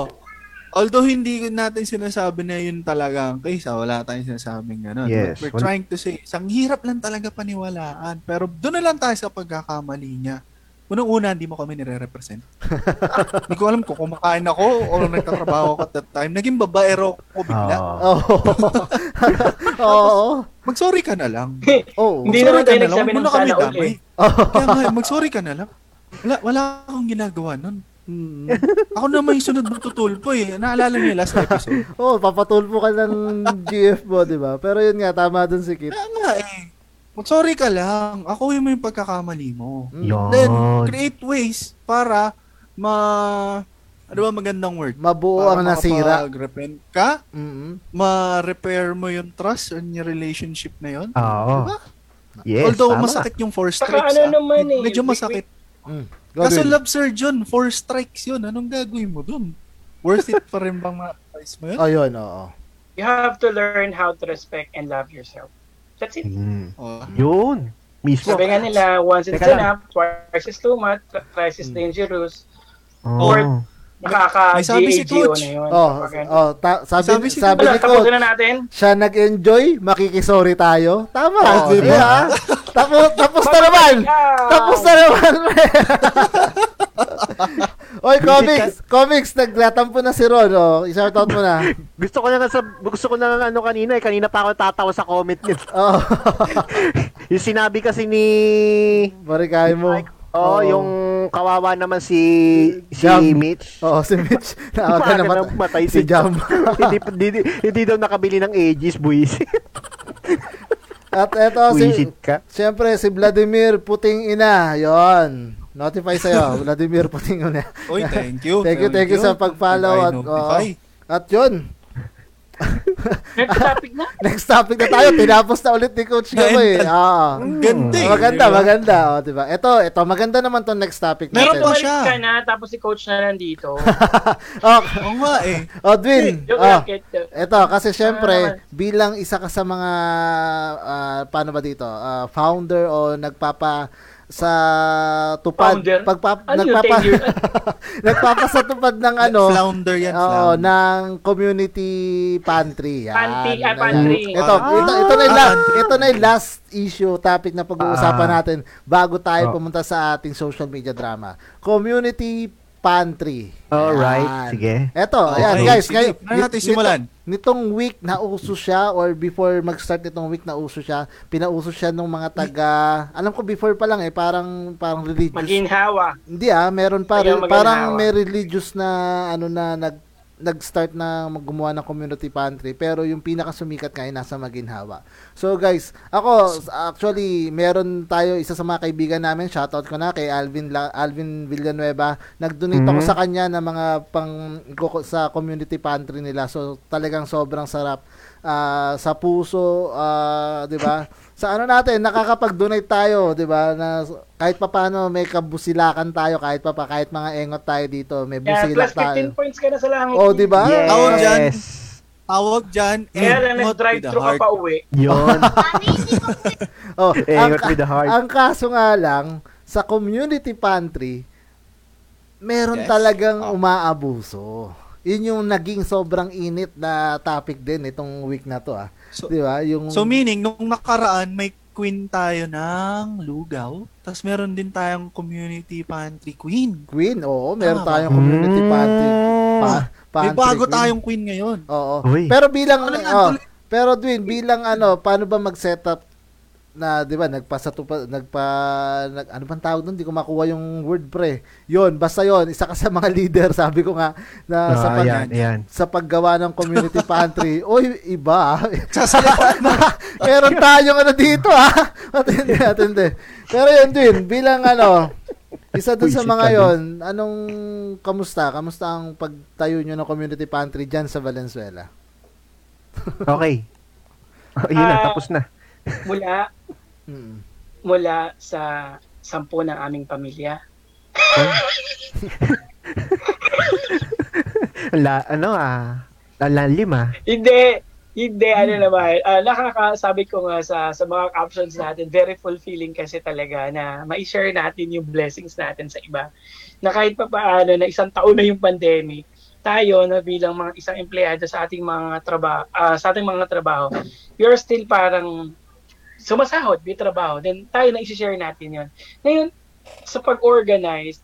Although hindi natin sinasabi na yun talaga ang case, ah. wala tayong sinasabing gano'n. Yes. But we're trying to say, isang hirap lang talaga paniwalaan. Pero doon na lang tayo sa pagkakamali niya. Unang-una, hindi mo kami nire-represent. Hindi ko alam kung kumakain ako o nagtatrabaho ako at that time. Naging babaero ko bigla. Oo. Oo. Oo. Mag-sorry ka na lang. Oo. Hindi naman tayo ka na lang. nagsabi ng sana eh. Kaya nga, mag-sorry ka na lang. Wala, wala akong ginagawa nun. Mm. Ako naman yung sunod magtutulpo eh. Naalala niyo yung last episode? Oo, papatulpo ka ng GF mo, di ba? Pero yun nga, tama dun si Kit. Kaya nga eh. Mag-sorry ka lang. Ako yung may pagkakamali mo. Mm. Yun. Then, create ways para ma... Ano ba magandang word? Mabuo Para ang nasira. makapag-repent ka, Mm. ma-repair mo yung trust on your relationship na yun. Oo. Diba? Yes, Although tama. masakit yung four Saka strikes. ano ah. naman eh, Medyo masakit. Mm. Go, Kaso love surgeon, four strikes yun. Anong gagawin mo dun? Worth it pa rin bang ma-advise mo yun? Oh, yun, oo. You have to learn how to respect and love yourself. That's it. Mm. Oh. Yun. Mismo. Sabi nga nila, once is Teka lang. enough, twice is too much, thrice is Mm. dangerous. Oo. Or- Nakaka May sabi si Coach. na yun. Oh, ano. oh, ta- sabi, Sabi sabi, si- ni Wala, tapusin Coach, na natin. siya nag-enjoy, makikisorry tayo. Tama, Oo, di diba? ba? tapos, tapos na naman. Tapos na naman. Oy, comics, comics, naglatampo na si Ron. Oh, i-shoutout mo na. Gusto ko na nga sa, gusto ko na nga ano kanina eh. Kanina pa ako tatawa sa comment niya. Oh, yung sinabi kasi ni marikay mo. Oh, Oo. yung kawawa naman si si Jam. Mitch. Oo, si Mitch. Naaga na nang matay si si Jam. hindi, hindi, hindi daw nakabili ng Aegis, buwis. At eto, si, siyempre, si Vladimir Puting Ina. Yon. Notify sa'yo, Vladimir Puting Ina. Oy, thank you. Thank you, thank you sa pag-follow at, Notify. At yun, Next topic na. next topic na tayo. Tinapos na ulit ni Coach Gaboy. eh. Ah. Ganda eh. Maganda, Diba? maganda. O, diba? Ito, ito, maganda naman tong next topic Meron natin. pa Balik siya. ka na, tapos si coach na nandito. oh, Oo nga eh. oh, Dwin. Yung Oh, ito, kasi syempre, Ah. bilang isa ka sa mga, ah, paano ba dito, ah, founder o nagpapa sa tupad Founder? pagpap Ano nagpapa 10 years? nagpapasatupad ng ano Flounder yan. Oo, flounder. ng community pantry. Yan. Pantry, ah, pantry. Ito, Ah. ito, ito na yung Ah, la- pantry. ito na yung last issue topic na pag-uusapan Ah. natin bago tayo Oh. pumunta sa ating social media drama. Community pantry. Alright, Ayan. sige. Ito, Okay, ayan guys, ngayon Paano natin simulan? Nitong week na uso siya or before mag-start nitong week na uso siya, pinauso siya ng mga taga, alam ko before pa lang eh, parang parang religious. Maginhawa. Hindi ah, meron pa rin, parang may religious na ano na nag nag-start na gumawa ng community pantry pero yung pinaka sumikat nga ay nasa Maginhawa. So guys, ako actually meron tayo isa sa mga kaibigan namin, shoutout ko na kay Alvin La- Alvin Villanueva. Nag-donate ako Mhm. sa kanya ng mga pang sa community pantry nila. So talagang sobrang sarap Ah, sa puso, ah, 'di ba? sa ano natin, nakakapag-donate tayo, 'di ba? Na kahit papaano may kabusilakan tayo kahit pa kahit mga engot tayo dito, may busilak plus tayo. 15 points ka na sa langit. Oh, 'di ba? Yes. Tawag dyan. Tawag dyan. Kaya lang nag-drive-thru the ka pa uwi. Yun. Oh, ang, Engot with the heart. ang kaso nga lang sa community pantry meron Yes. talagang Oh. umaabuso. Yun yung naging sobrang init na topic din itong week na to ah. So, 'Di ba? Yung so meaning, nung nakaraan, may queen tayo ng lugaw. Tapos meron din tayong community pantry queen. Queen, oo, meron Tama tayong community pantry. Pa, May pantry bago queen. tayong queen ngayon. Oo. Uy. Pero bilang Ano oh, pero Dwin, bilang ano, paano ba mag-setup na 'di ba nagpasatupa nagpa nag, ano bang tawag doon? Hindi ko makuha yung word pre. 'Yon, basta 'yon, isa ka sa mga leader, sabi ko nga na sa Ah, pag, yan, yan. sa paggawa ng community pantry. Oy, iba. Meron tayong ano dito ah. Atindi, atindi. Pero yun din, bilang ano, isa dun sa mga yon, anong, kamusta? Kamusta ang pagtayo nyo ng community pantry dyan sa Valenzuela? Okay. Yun na, Ah. tapos na. Mula, Mm. mula sa sampu ng aming pamilya. La, ano ah, lalim ah. Hindi. Hindi, ano naman. ah nakakasabi ko nga sa, sa mga captions natin, very fulfilling kasi talaga na ma-share natin yung blessings natin sa iba. Na kahit pa paano na isang taon na yung pandemic, tayo na bilang mga isang empleyado sa ating mga trabaho, sa ating mga trabaho, we are still parang sumasahod, may trabaho. Then tayo na i-share natin yun. Ngayon, sa pag-organize,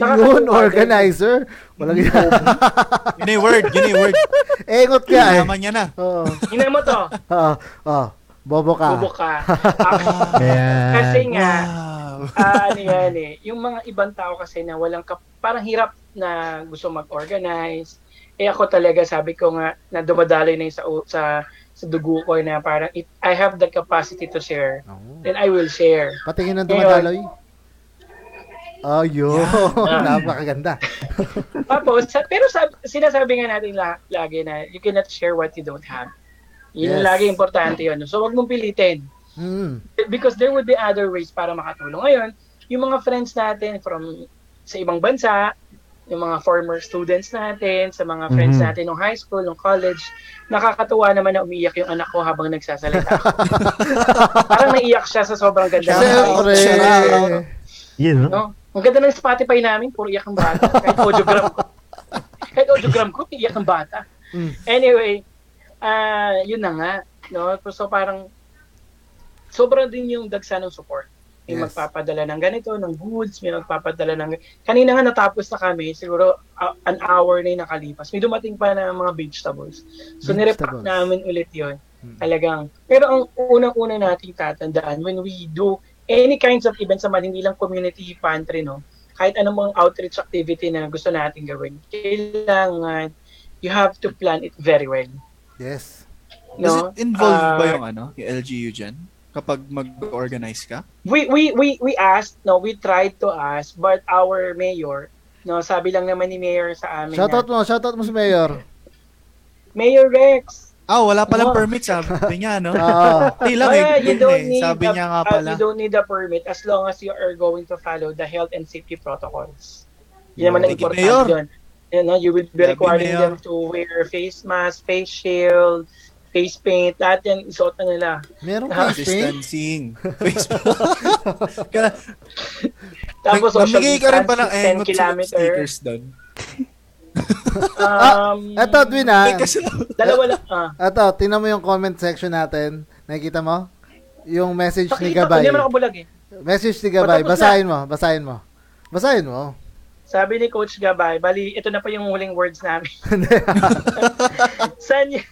Yun, organizer. Walang yun yung word, yun yung word. Engot ka eh. Naman niya na. Oo. Ina mo to. Oo. Oo. Bobo ka. Bobo ka. kasi nga, wow. uh, ano yan eh, yung mga ibang tao kasi na walang, kap- parang hirap na gusto mag-organize. Eh ako talaga, sabi ko nga, na dumadaloy na yung sa, sa, sa dugo ko na parang, if I have the capacity to share, oh. then I will share. Patingin ng dumadaloy? Oh, yun. Yeah. Napakaganda. Tapos, pero sab- sinasabi nga natin la- lagi na you cannot share what you don't have. Yun yes. lagi importante yun. So, wag mong pilitin. Mm. Because there would be other ways para makatulong. Ngayon, yung mga friends natin from sa ibang bansa, yung mga former students natin, sa mga friends mm-hmm. natin ng high school, ng college, nakakatuwa naman na umiyak yung anak ko habang nagsasalita. Parang naiyak siya sa sobrang ganda. Siyempre. Yun, no? no? Ang ganda ng Spotify namin, puro iyak ng bata. Kahit audiogram ko. Kahit audiogram ko, iyak ng bata. Mm. Anyway, uh, yun na nga. No? So parang, sobrang din yung dagsa ng support. May yes. magpapadala ng ganito, ng goods, may magpapadala ng... Kanina nga natapos na kami, siguro uh, an hour na yung nakalipas. May dumating pa na mga vegetables. So, nirepack namin ulit yon hmm. Talagang. Pero ang unang-una nating tatandaan, when we do any kinds of events naman, hindi lang community pantry, no? Kahit anong mga outreach activity na gusto natin gawin, kailangan you have to plan it very well. Yes. No? Does it involve uh, ba yung ano, yung LGU dyan? Kapag mag-organize ka? We, we, we, we asked, no, we tried to ask, but our mayor, no, sabi lang naman ni mayor sa amin Shoutout mo, shoutout mo si mayor. Mayor Rex, Ah, oh, wala palang oh. permit sabi niya, no? Oo. Hindi lang eh. You don't need sabi niya nga pala. Uh, you don't need a permit as long as you are going to follow the health and safety protocols. Yun naman ang importante yun. You know, you will be requiring them to wear face mask, face shield, face paint, lahat yan isuot na nila. Meron face paint? Distancing. face Tapos social distancing, ka rin pa ng 10 kilometer. doon um, ah, eto, Dwin ah. Dalawa lang. Ah. Eto, tingnan mo yung comment section natin. Nakikita mo? Yung message Pakita, ni Gabay. Hindi naman ako bulag eh. Message ni Gabay. Basahin mo, basahin mo. Basahin mo. Sabi ni Coach Gabay, bali, ito na pa yung huling words namin. Saan y-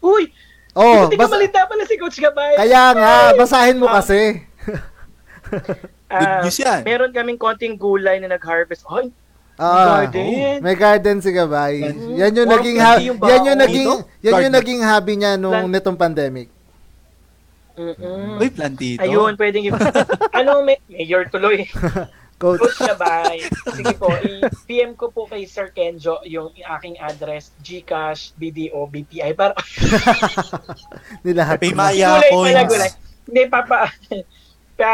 Uy! Oh, hindi bas- ka malita pala si Coach Gabay. Kaya nga, basahin mo kasi. uh, meron kaming konting gulay na nag-harvest. Hoy, Ah, garden. May garden si Gabay. Mm-hmm. Yan yung naging ha- yan yung naging yan yung naging hobby niya nung Plant- nitong pandemic. Mm-mm. Uy, plantito. Ayun, pwedeng i- ano, may, mayor tuloy. Coach. Coach Gabay. Sige po, i-PM ko po kay Sir Kenjo yung aking address, Gcash, BDO, BPI. Para... Nilahat. Pay Maya coins. Hindi, papa. Pa,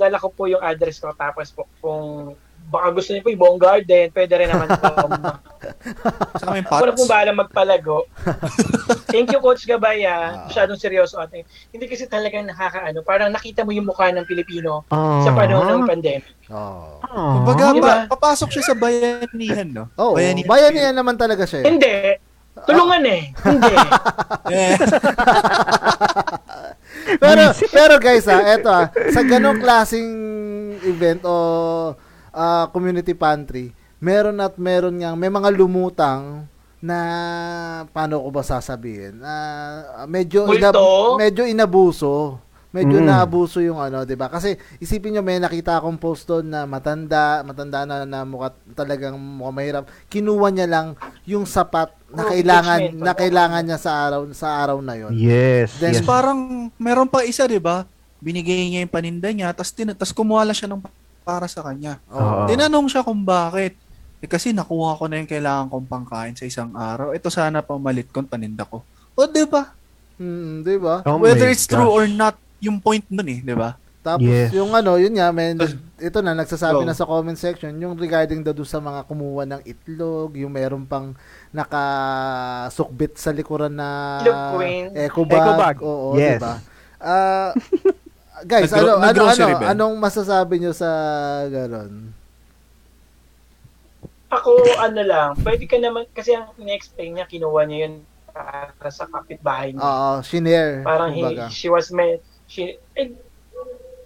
dala ko po yung address ko. Tapos po, kung baka gusto niyo po yung buong garden, pwede rin naman po. Saka may pots. Wala pong bahala magpalago. Thank you, Coach Gabaya. Ah. Masyadong seryoso atin. Hindi kasi talagang nakakaano. Parang nakita mo yung mukha ng Pilipino uh, sa panahon ng pandemic. Oh. Uh, Kumbaga, diba? pa, papasok siya sa bayanihan, no? Oh, bayanihan, bayanihan naman talaga siya. Eh. Hindi. Tulungan eh. Hindi. pero pero guys ah, eto ah, sa ganong klasing event o uh, community pantry, meron at meron ngang, may mga lumutang na paano ko ba sasabihin? Uh, medyo inab- medyo inabuso. Medyo mm. naabuso yung ano, 'di ba? Kasi isipin niyo may nakita akong post doon na matanda, matanda na na mukha talagang mukhang mahirap. Kinuha niya lang yung sapat na oh, kailangan na kailangan niya sa araw sa araw na 'yon. Yes. Then yes. parang meron pa isa, 'di ba? Binigay niya yung paninda niya, tapos tin- tas kumuha lang siya ng para sa kanya. Oh. Tinanong siya kung bakit. Eh, kasi nakuha ko na yung kailangan kong pangkain sa isang araw. Ito sana pamalit kong paninda ko. O, di ba? Hmm, di ba? Oh Whether it's gosh. true or not, yung point nun eh, di ba? Tapos Yes. yung ano, yun nga, men, ito na, nagsasabi Oh. na sa comment section, yung regarding daw doon sa mga kumuha ng itlog, yung meron pang nakasukbit sa likuran na eco bag. Eco bag. Oo, Yes. diba? Ah, guys, ano, Nag-gro- ano, ano, ba? anong masasabi nyo sa ganon? Ako, ano lang, pwede ka naman, kasi ang in-explain niya, kinuha niya yun para sa kapitbahay niya. Oo, shinare. Parang he, she was meant, she, eh,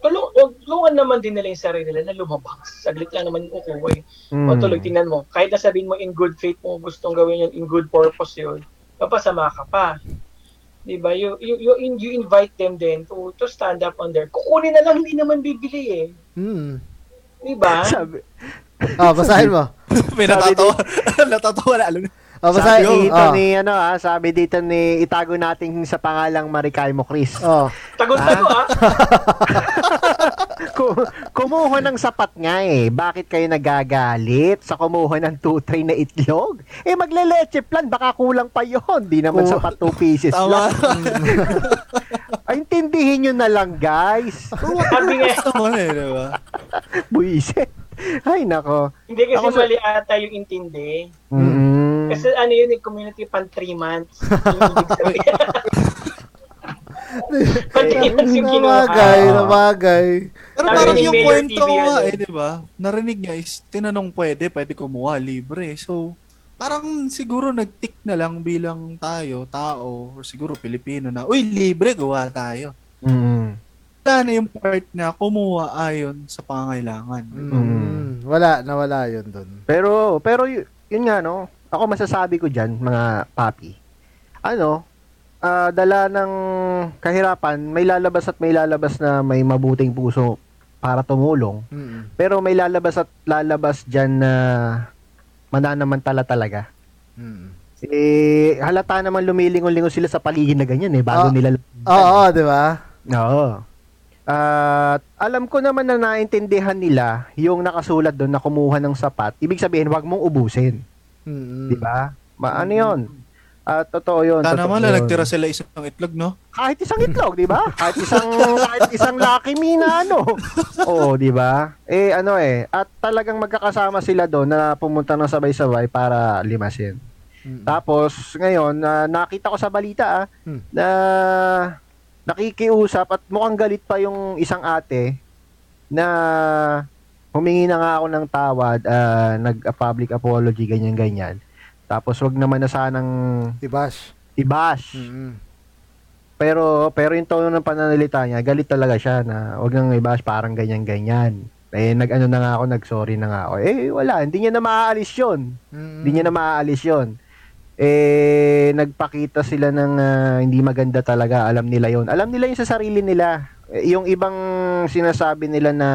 tulung, tulungan naman din nila yung sarili nila na lumabas. Saglit lang naman yung kukuha eh. Mm. O tuloy, tingnan mo, kahit na sabihin mo in good faith mo gustong gawin yun, in good purpose yun, papasama ka pa. Di ba? You, you, you, you invite them then to, to stand up on their, kukunin na lang, hindi naman bibili eh. Hmm. Di ba? Sabi, Ah, basahin mo. May natatawa. natatawa na. Alam mo. Ah, sabi basahin. dito Ah. ni ano ah, sabi dito ni itago natin sa pangalang Marikay mo Chris. Oh. Tagot-tago ah. Ku- kumuha ng sapat nga eh. Bakit kayo nagagalit sa kumuha ng 2 tray na itlog? Eh magleleche plan, baka kulang pa yon. Di naman Oo. sapat 2 pieces Tama. lang. Ay, intindihin nyo na lang guys. Sabi nga, Naman eh, di ba? Buisit. Ay, nako. hindi kasi Ako mali ata yung intindi. Mm. Kasi ano yun, yung community pan 3 months. Yung ibig sabihin. pan 3 months yung kinuha. Nabagay, Ah. nabagay. Pero Narinig parang yung kwento nga eh, di ba? Narinig niya is, tinanong pwede, pwede kumuha, libre. So, parang siguro nag-tick na lang bilang tayo, tao, or siguro Pilipino na, uy, libre, gawa tayo. Mm. Wala na yung part na kumuha ayon sa pangangailangan. Mm. Wala, nawala yun dun. Pero, pero y- yun nga, no? Ako masasabi ko dyan, mga papi. Ano, ah, dala ng kahirapan, may lalabas at may lalabas na may mabuting puso para tumulong. Mm. Pero may lalabas at lalabas dyan na mananamantala talaga. Mm. Eh, halata naman lumilingon-lingon sila sa paligid na ganyan eh, bago Ah. nila... Oo, di ba? Oo. At alam ko naman na naintindihan nila yung nakasulat doon na kumuha ng sapat. Ibig sabihin, wag mong ubusin. Mm. Di ba? Ma- ano yun? At totoo yun. Sana totoo naman na yun. nagtira sila isang itlog, no? Kahit isang itlog, di ba? Kahit isang kahit isang Lucky Me na ano. Oo, di ba? Eh ano eh, at talagang magkakasama sila doon na pumunta ng sabay-sabay para limasin. Mm. Tapos ngayon, na nakita ko sa balita ah, Hmm. na nakikiusap at mukhang galit pa yung isang ate na humingi na nga ako ng tawad, ah, nag-public apology, ganyan-ganyan. Tapos wag naman na sanang Tibash. i-bash. Mm. Pero pero yung tono ng pananalita niya, galit talaga siya na wag nang i-bash parang ganyan-ganyan. Eh nag-ano na nga ako, nag-sorry na nga ako. Eh wala, hindi niya na maaalis 'yon. Mm. Hindi niya na maaalis 'yon. Eh nagpakita sila ng ah, hindi maganda talaga, alam nila 'yon. Alam nila 'yung sa sarili nila. Eh, yung ibang sinasabi nila na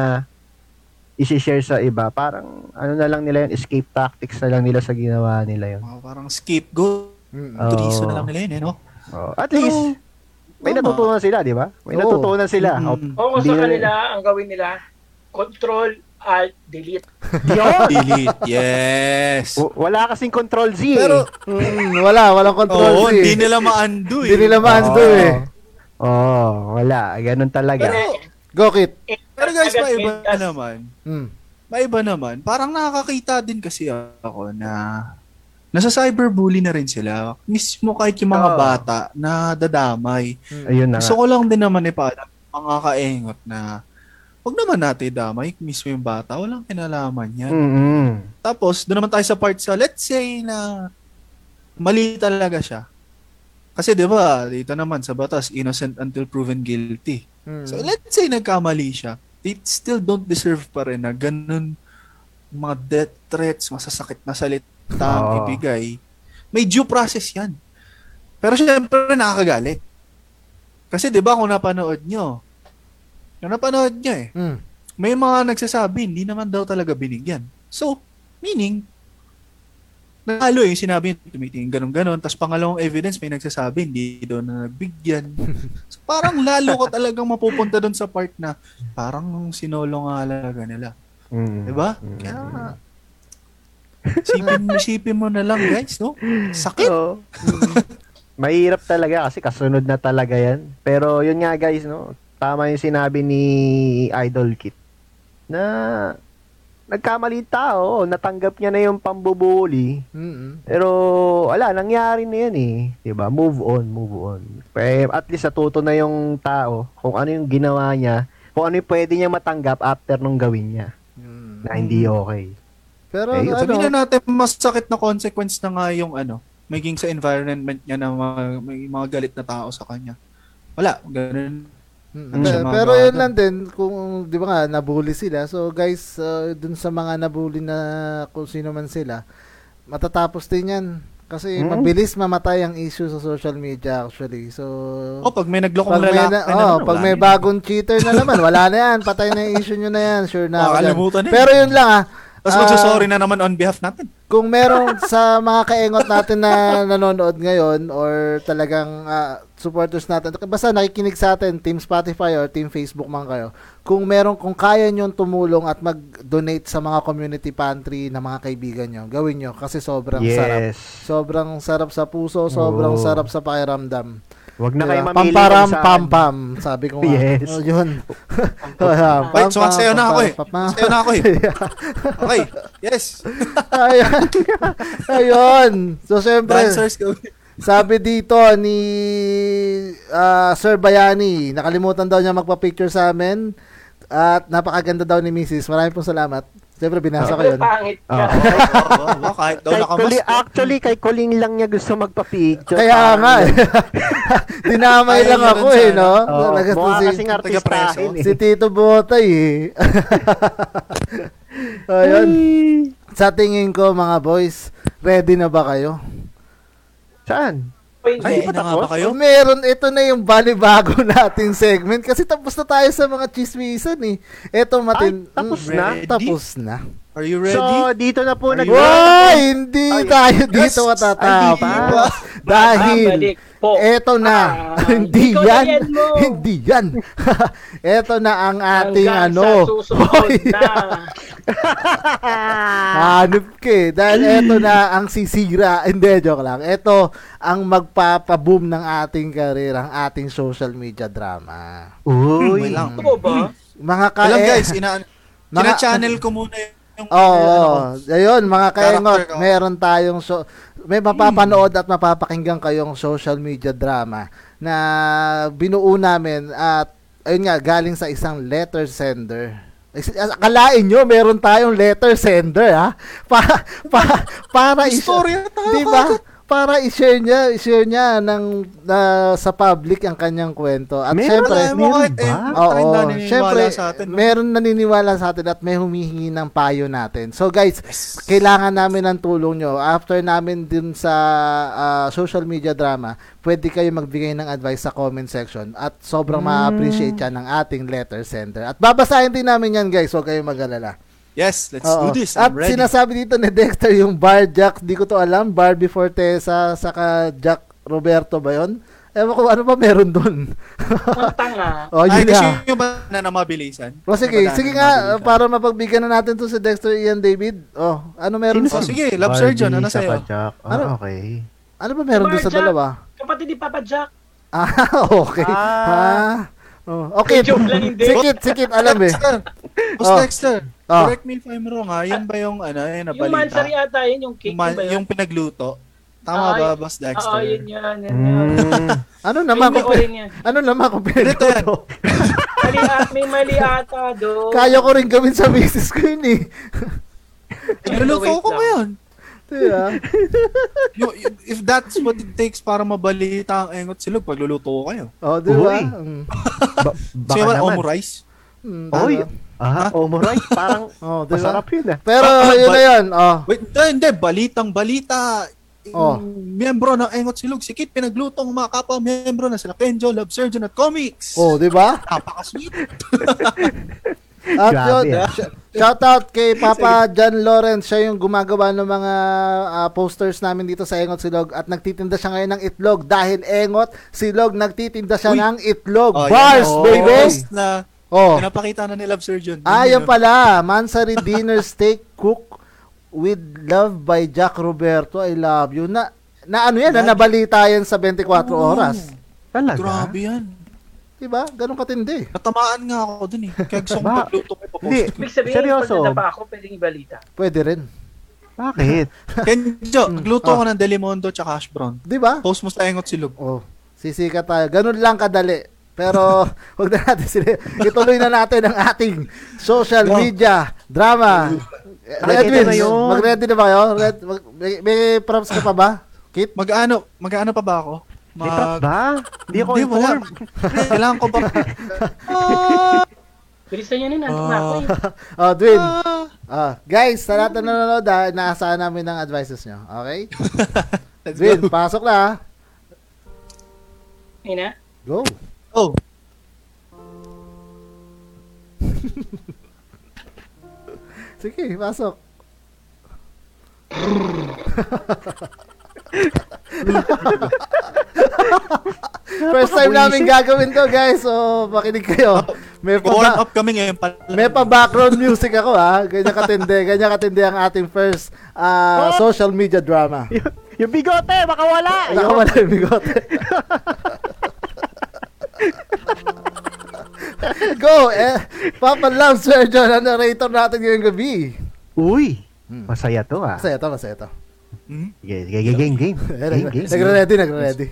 i-share sa iba, parang ano na lang nila 'yun, escape tactics na lang nila sa ginawa nila 'yon. Mga parang scapegoat. Mm. Oo. Tuliso na lang nila yun, eh, no? Oh, at least may tama. natutunan sila, di ba? May Oo. natutunan sila. Mm. Oh, Oo, sa kanila, ang gawin nila, control, alt, delete. Yun! Delete. Yes. W- Wala kasing control Z. Pero, Mm, wala, walang control oo, Z. hindi nila ma-undo eh. Hindi nila ma-undo Oo. eh. Oh, wala. Ganun talaga. Pero, Go, Kit. eh, Pero guys, maiba mintas- naman. Mm. Maiba naman. Parang nakakakita din kasi ako na nasa cyberbully na rin sila. Mismo kahit yung mga Oo. bata na dadamay. Mm. Ayun na Gusto ko lang din naman ipaalam mga kaengot na huwag naman natin damay mismo yung bata. Walang kinalaman yan. Mm-mm. Tapos, doon naman tayo sa part sa, let's say na mali talaga siya. Kasi 'di ba, dito naman sa batas, innocent until proven guilty. Mm. So let's say nagkamali siya, they still don't deserve pa rin na ganun mga death threats, masasakit na salita Oo. ibigay. May due process yan. Pero syempre nakakagalit. Kasi 'di ba kung napanood nyo, kung napanood nyo eh, Mm. may mga nagsasabi, hindi naman daw talaga binigyan. So, meaning, nalo yung sinabi, tumitingin ganun-ganon, tapos pangalawang evidence, may nagsasabi, hindi daw na nagbigyan. so, parang lalo ka talagang mapupunta doon sa part na, parang sinolo nga alaga nila. Mm. Diba? Mm. Kaya, isipin, isipin mo na lang guys, no? Sakit. Oo. Mahirap talaga kasi kasunod na talaga yan. Pero yun nga guys, no? tama yung sinabi ni Idol Kit na nagkamali tao, natanggap niya na yung pambubuli. Mm-mm. Pero wala, nangyari na yan eh. 'Di ba? Move on, move on. Pero at least natuto na yung tao kung ano yung ginawa niya, kung ano yung pwede niya matanggap after nung gawin niya Mm. na hindi okay. Pero Eh, ano, Sabihin na natin, mas sakit na consequence na nga yung ano, maging sa environment niya na mga, may mga galit na tao sa kanya. Wala, ganun. Mm, Ano pe- mga pero yun lang din kung 'di ba nga nabully sila. So guys, uh, dun sa mga nabully na kung sino man sila, matatapos din 'yan. Kasi Mm. mabilis mamatay ang issue sa social media actually. So O, pag may naglokong pag may, lalaki na, na, oh, naman, pag may bagong cheater na naman, wala na 'yan. Patay na yung issue nyo na 'yan. Sure na. yun. Pero yun lang ah. Tapos ah, magsusorry na naman on behalf natin. kung meron sa mga kaengot natin na nanonood ngayon or talagang ah, supporters natin, basta nakikinig sa atin, Team Spotify or Team Facebook man kayo, kung meron, kung kaya nyo tumulong at mag-donate sa mga community pantry na mga kaibigan nyo, gawin nyo kasi sobrang sarap. Yes. Sobrang sarap sa puso, sobrang Oo. sarap sa pakiramdam. Wag na Diba? kayo mamili Pamparam, saan. pam, pam. Sabi ko nga. Yes. Oh, yun. Wait, sumasayaw na ako eh. Sumasayaw na ako eh. Okay, yes. Ayan. Ayun. So, syempre, Dancers go. sabi dito ni ah, Sir Bayani, nakalimutan daw niya magpa-picture sa amin. At napakaganda daw ni Mrs. Maraming pong salamat. Siyempre, binasa ko yun. Pangit ka. Oo, kahit daw Kay nakamas. Kuli, actually, kay Kuling lang niya gusto magpa-picture. Kaya nga eh. Dinamay lang ako eh, no? To mukha si, kasing artistahin eh. si Tito Botay eh. Ayun. Sa tingin ko mga boys, ready na ba kayo? Saan? Ay, na nga ba kayo? Meron, ito na yung balibago nating segment kasi tapos na tayo sa mga chismisan eh. Ito matin... Ay, tapos Mm, na? Tapos na. Are you ready? So, dito na po nag- Wow! Hindi Ay, tayo dito ba? Dahil, po. eto na. Ah, hindi yan. Hindi yan. eto na ang ating Hanggang ano. sa susunod Hoy, na. Hanip ka eh. Dahil eto na ang sisira. Hindi, joke lang. Eto ang magpapaboom ng ating career, ang ating social media drama. Uy. Wait lang. Totoo ba? Mga ka Alam eh, guys, ina, Mga- channel ko muna yung Oo, ano ko. ayun mga ko. meron tayong so, may mapapanood at mapapakinggan kayong social media drama na binuo namin at ayun nga galing sa isang letter sender. Akalain nyo, meron tayong letter sender, ha? Pa, pa, para is- Istorya tayo Di ba? Para i-share niya, i-share niya ng, na- sa public ang kanyang kwento. At Meron syempre, mo kahit ba? eh, Oo, na syempre, sa atin. no? meron naniniwala sa atin at may humihingi ng payo natin. So guys, Yes. kailangan namin ng tulong nyo. After namin din sa ah, social media drama, pwede kayo magbigay ng advice sa comment section at sobrang Mm. ma-appreciate yan ng ating letter sender. At babasahin din namin yan guys, huwag kayong mag-alala. Yes, let's Oo. do this. At I'm ready. sinasabi dito ni Dexter yung bar Jack, di ko to alam, Barbie Fortesa, saka Jack Roberto ba yun? Ewan ko ano ba meron. Ang tanga. oh, Ay, yun gusto nga. nyo ba na na mabilisan? O sige, Napadaan sige na nga, mabilisan. para mapagbigyan na natin to si Dexter Ian David. Oh, ano meron Oh, sa... sige, Love Surgeon, ano Barbie, sa'yo? saka Jack. Ah, Ano? okay. Ano ba meron doon sa Bar Jack. dalawa? Kapatid ni Papa Jack. Ah, okay. Ah. Ah. Oh, okay. Joke lang, hindi. Sikit, sikit, alam eh. Dexter, Boss Oh. Dexter, Oh. correct me if I'm wrong ha, yan ba yung, ano, yun na Yung balita? mansari ata yun, yung cake Yung, man- ba yun? yung pinagluto. Tama Ay, ba, Boss Dexter? Oo, yun yan. Yun yan. Mm. Ano naman yan. ano naman kung Ganito yan. pinagluto? Mali, at- may mali ata do. Kaya ko rin gawin sa misis ko yun eh. Nagluluto Wait ko ngayon. Diba? Yung- if that's what it takes para mabalita ang engot silog, pagluluto ko kayo. Oh, diba? Uy. Mm. Ba- baka wala naman. omurice. Mm, Oy? Ah, omurice. Parang Oh, diba? masarap yun ah. Pero Ah, yun ba- na yun. Oh. Wait, hindi, hindi, balitang balita. Oh. Miyembro ng Engot Silog, si Kit pinaglutong mga kapwa miyembro na sila Kenjo, Love Surgeon at Comics. Oh, di ba? Napaka-sweet. At yun, ah. sh- shout out kay Papa John Lawrence. Siya yung gumagawa ng mga ah, posters namin dito sa Engot Silog at nagtitinda siya ngayon ng itlog dahil Engot Silog nagtitinda siya Uy. ng itlog. Oh, Bars, yan, oh. baby! Na Oh. pinapakita na ni Love Surgeon. Ah, yan Yun, yun. pala. Mansari Dinner Steak Cook with Love by Jack Roberto. I love you. Na, na ano yan? Na nabalita yan sa 24 Oh. oras. Talaga? Grabe yan. Diba? Ganun katindi. Natamaan nga ako dun eh. Kaya gusto kong pagluto ko pa Hindi. Ibig sabihin, Seryoso? pag nadapa ako, pwedeng ibalita. Pwede rin. Bakit? Kenjo, Hmm. nagluto Ah. ko ng Delimondo tsaka hash brown. Diba? Post mo sa engot silog. Oh, sisika tayo. Ganun lang kadali. Pero wag na natin sila. Ituloy na natin ang ating social media drama. Ay, Edwin, mag-ready na ba kayo? Red, mag, may, may props ka pa ba? Kit? Mag-ano, mag-ano pa ba ako? May trap ba? Hindi ako informed. Kailangan ko ba? Ah, Bilisan nyo na, nandun na ako eh. Oh, Dwin. ah. Ah, guys, sa lahat na nanonood, ah, inaasahan namin ng advices nyo. Okay? Let's Dwin, go. pasok na. ah. Ayun na. Go. Oh, Sige, pasok. First time namin gagawin to, guys. So, makinig kayo. May pa, warm up kami ngayon pala. may pa background music ako, ha. Ganyan katindi. Ganyan katindi ang ating first ah, social media drama. yung bigote, baka wala. Nakawala yung bigote. Go! Eh, Papa Love, Sir John, ang narrator natin ngayong gabi. Uy, Hmm. masaya to ah. Masaya to, masaya to. Hmm? Game, game, game, game. Game, nag- game. Nagre-ready, nagre-ready.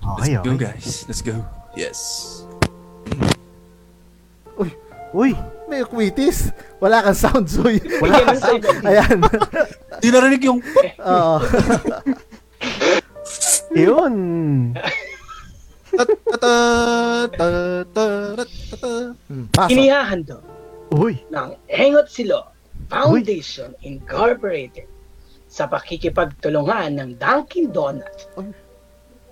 Okay, Let's go okay. guys. Let's go. Yes. Uy, May quitis. Wala kang sound, Zoy. Mo sa iba. Ayan. Di narinig yung... Oo. yun. Hmm, Pasok. Inihahandog Uy, ng Hengot Silo Foundation Incorporated sa pakikipagtulungan ng Dunkin Donut,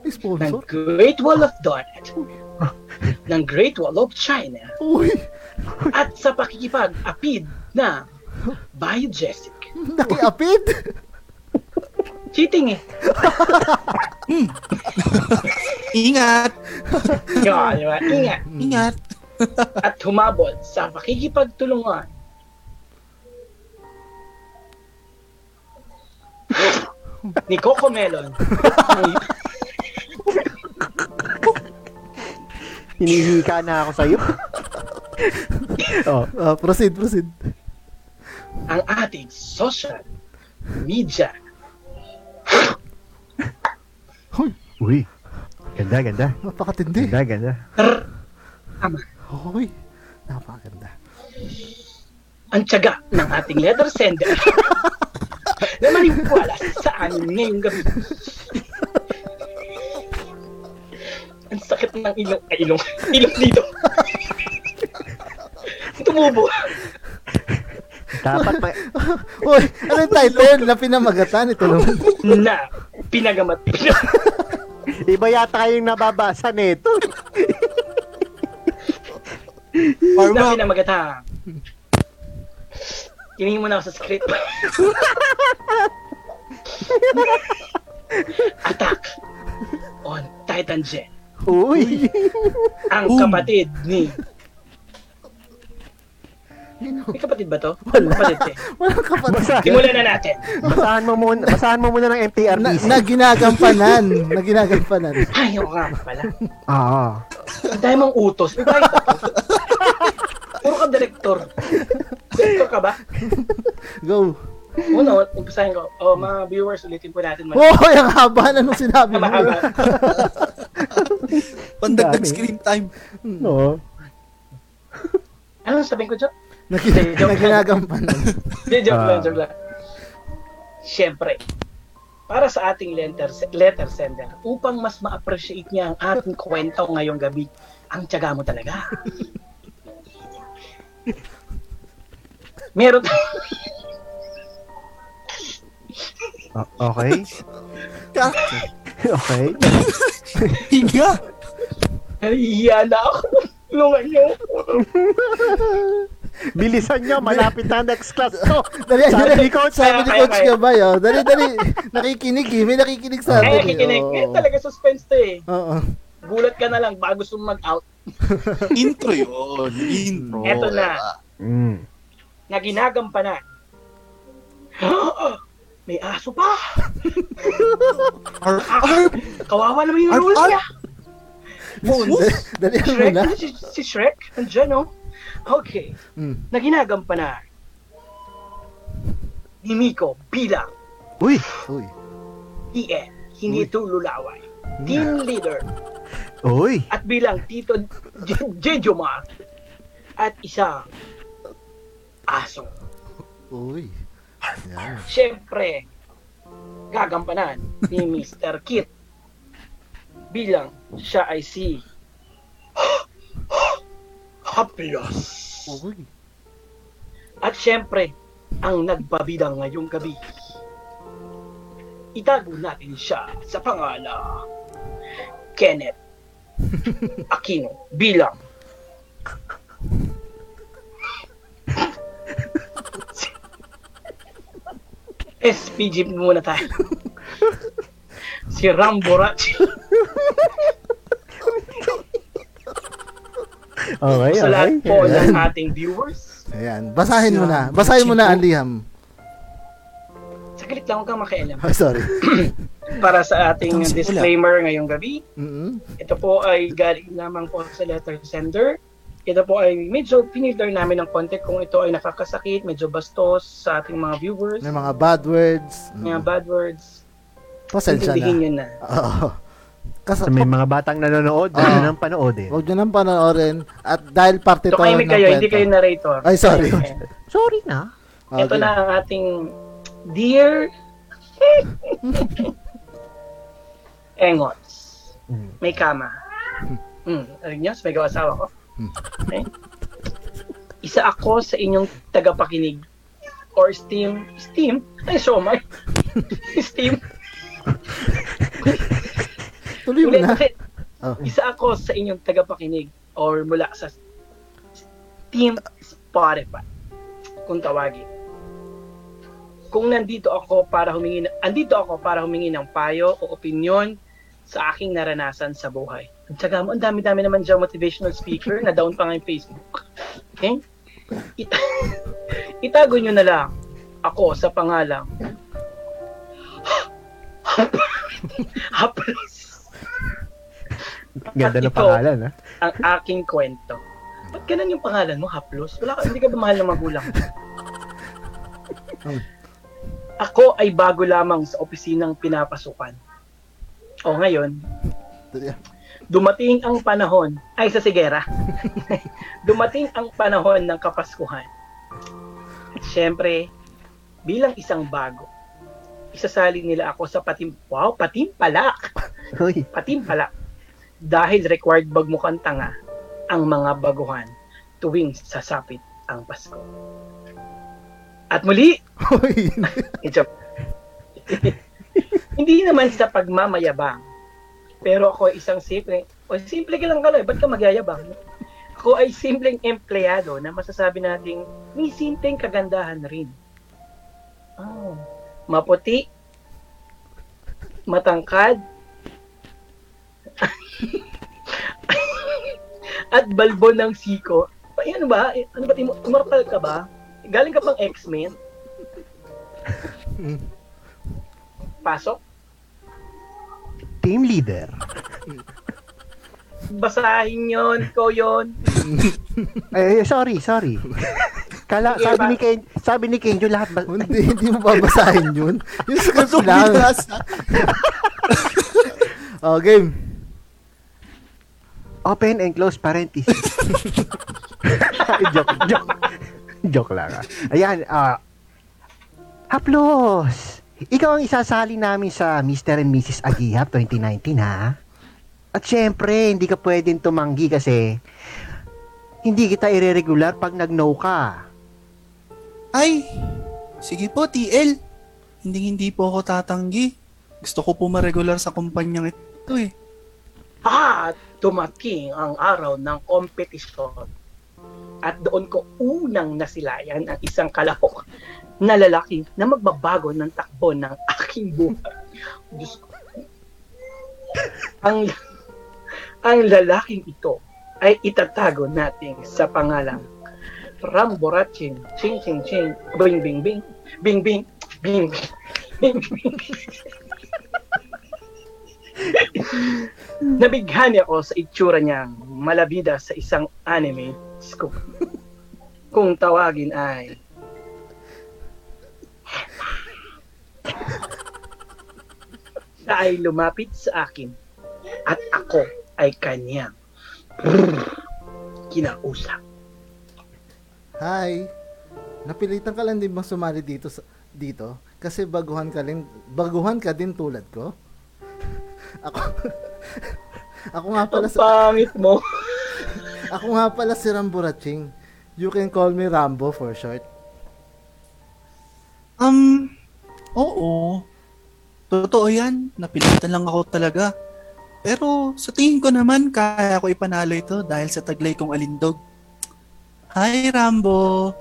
May ng. Great Wall of Donut, ng Great Wall of China, Uy, at sa pakikipag-apid na Biogesic. nakiapid. Cheating eh. Ingat! Yun, di ba? Ingat. Ingat! At humabol sa pakikipagtulungan ni Coco Melon. hinihika na ako sa'yo. oh, Ah, proceed, proceed. ang ating social media. Uy. Ganda, ganda. Napakatindi. Ganda, ganda. Tama. Uy, napakaganda. Ang tiyaga ng ating letter sender na maniwala sa amin ngayong gabi. Ang sakit ng ilong, ay ilong, ilong dito. Tumubo. Dapat pa, Uy, ano yung title na pinamagatan? Ito naman. Na pinagamat. iba yata yung nababasa nito. na Parma! pinamagatang. Kiningin mo na ako sa script. Attack on Titan Jet. Uy. Ang kapatid ni... May kapatid ba to? Wala. Kapatid eh. Walang kapatid. Basa, Simulan na natin. basahan mo muna, basahan mo muna ng Na, MTRDC. na ginagampanan. Na ginagampanan. Ay, oo nga pala. Oo. Ang dami mong utos. May bahay pa to. Puro ka direktor. Direktor ka ba? Go. Uno, umpisahin ko. O, mga viewers, ulitin po natin. Oh, ang haba na nung sinabi mo. Mahaba. Pandagdag screen time. Oo. Anong sabihin ko dyan? Na, gin- na ginagampanan. Hindi, joke lang, Ah. joke lang. Siyempre, para sa ating letter, letter sender, upang mas ma-appreciate niya ang ating kwento ngayong gabi, ang tiyaga mo talaga. Meron O- okay. okay. Hinga! Nahihiya na ako. Tulungan niyo. Bilisan nyo, malapit na next class to. Dali, Sabi dali. ni Coach, Sabi ni Coach kaya. Gabay, oh. Dali, dali. Nakikinig eh. May nakikinig sa Ay, atin. nakikinig. eh. Eh, Oo. talaga suspense to eh. Oo. Gulat ka na lang bago gusto mag-out. Intro yun. Intro. Eto na. Mm. na ginagampanan. May aso pa! Ar- ar- Kawawa naman yung rules niya! Moons. Dali mo Shrek? na. Ano si, si Shrek? Nandiyan, no? Okay. Mm. Na ginagampanan ni Miko bilang Uy, Uy. TN, hindi ito lulaway. Team leader uy. at bilang Tito J- Jejomar at isang aso. Uy. Yan. Siyempre, gagampanan ni Mr. Kit bilang siya ay si Haplos. Uy. At siyempre, ang nagbabida ngayong gabi. Itago natin siya sa pangalan Kenneth Aquino bilang SPG muna tayo. si Rambo Rachi. Okay, Sa lahat okay. po ng ating viewers. Ayan. Basahin mo na. Basahin mo na, Aliham. Saglit lang, huwag kang makialam. Oh, sorry. Para sa ating Itong simula. disclaimer ngayong gabi, Mm-mm. Ito po ay galing lamang po sa letter sender. Ito po ay medyo pinilter namin ng konti kung ito ay nakakasakit, medyo bastos sa ating mga viewers, May mga bad words. Mm. mga bad words. Pasensya Intindihin na. nyo na. Oo. Kasi, Sa may mga batang nanonood, Ah. ano nang panood eh. Huwag nyo nang panoorin. At dahil parte to Ito kayo ng kayo, hindi kwento. kayo narrator. Ay, sorry. Sorry na. Okay. Ito na ang ating dear Engots. Mm. May kama. Mm, alam niyo, may asawa ko. Okay? Isa ako sa inyong tagapakinig or Steam, Steam, ay so my, Steam, Tuloy mo na. ulit. Oh. Isa ako sa inyong tagapakinig or mula sa Team Spotify, kung tawagin. Kung nandito ako para humingi, ng- andito ako para humingi ng payo o opinion sa aking naranasan sa buhay. Ang tsaga mo, ang dami-dami naman dyan motivational speaker na down pa nga yung Facebook. Okay? Ita- itago nyo na lang ako sa pangalang Haplos Ganda ng pangalan, ha? ang aking kwento. Ba't ganun yung pangalan mo, Haplos? Wala ka, hindi ka ba mahal ng magulang? Ako ay bago lamang sa opisinang pinapasukan. O ngayon, dumating ang panahon, ay sa Sigera, dumating ang panahon ng Kapaskuhan. At syempre, bilang isang bago, isasali nila ako sa patim, wow, patimpalak! Uy. Patimpalak. Dahil required bagmukhang tanga ang mga baguhan tuwing sasapit ang Pasko. At muli, hindi naman sa pagmamayabang, pero ako ay isang simple, o simple ka lang kaloy, ba't ka magyayabang? Ako ay simpleng empleyado na masasabi nating may simpleng kagandahan rin. Oh, maputi, matangkad, at balbo ng siko. Ay, ano ba? Ano ba? Im- Immortal ka ba? Galing ka pang X-Men? Pasok? Team leader. Basahin yon, ko yon. Eh, sorry, sorry. Kala, Sige, sabi ba- ni Ken, sabi ni Kenjo lahat ba? hindi, hindi mo babasahin yun. Yung script lang. Oh, game. Open and close parenthesis. joke, joke. Joke lang. ah. Ayan, ah. Haplos! Ikaw ang isasali namin sa Mr. and Mrs. Agihap 2019, ha? At syempre, hindi ka pwedeng tumanggi kasi hindi kita ire-regular pag nag-no ka. Ay, sige po, TL. Hindi hindi po ako tatanggi. Gusto ko po ma-regular sa kumpanyang ito eh. At dumating ang araw ng kompetisyon. At doon ko unang nasilayan ang isang kalahok na lalaki na magbabago ng takbo ng aking buhay. Ang, ang lalaking ito ay itatago natin sa pangalang Ramborachin, ching ching ching, bing bing bing, bing bing, bing bing, bing bing. Nabighani ako sa itsura niyang malabida sa isang anime. Ko. Kung tawagin ay... Siya ay lumapit sa akin at ako ay kanyang kinausap. Hi. Napilitan ka lang din bang sumali dito sa dito? Kasi baguhan ka din, baguhan ka din tulad ko. Ako Ako nga pala sa pangit mo. ako nga pala si Rambo Ratching. You can call me Rambo for short. Um, oo. Totoo yan. Napilitan lang ako talaga. Pero sa tingin ko naman, kaya ko ipanalo ito dahil sa taglay kong alindog. Hi, Rambo!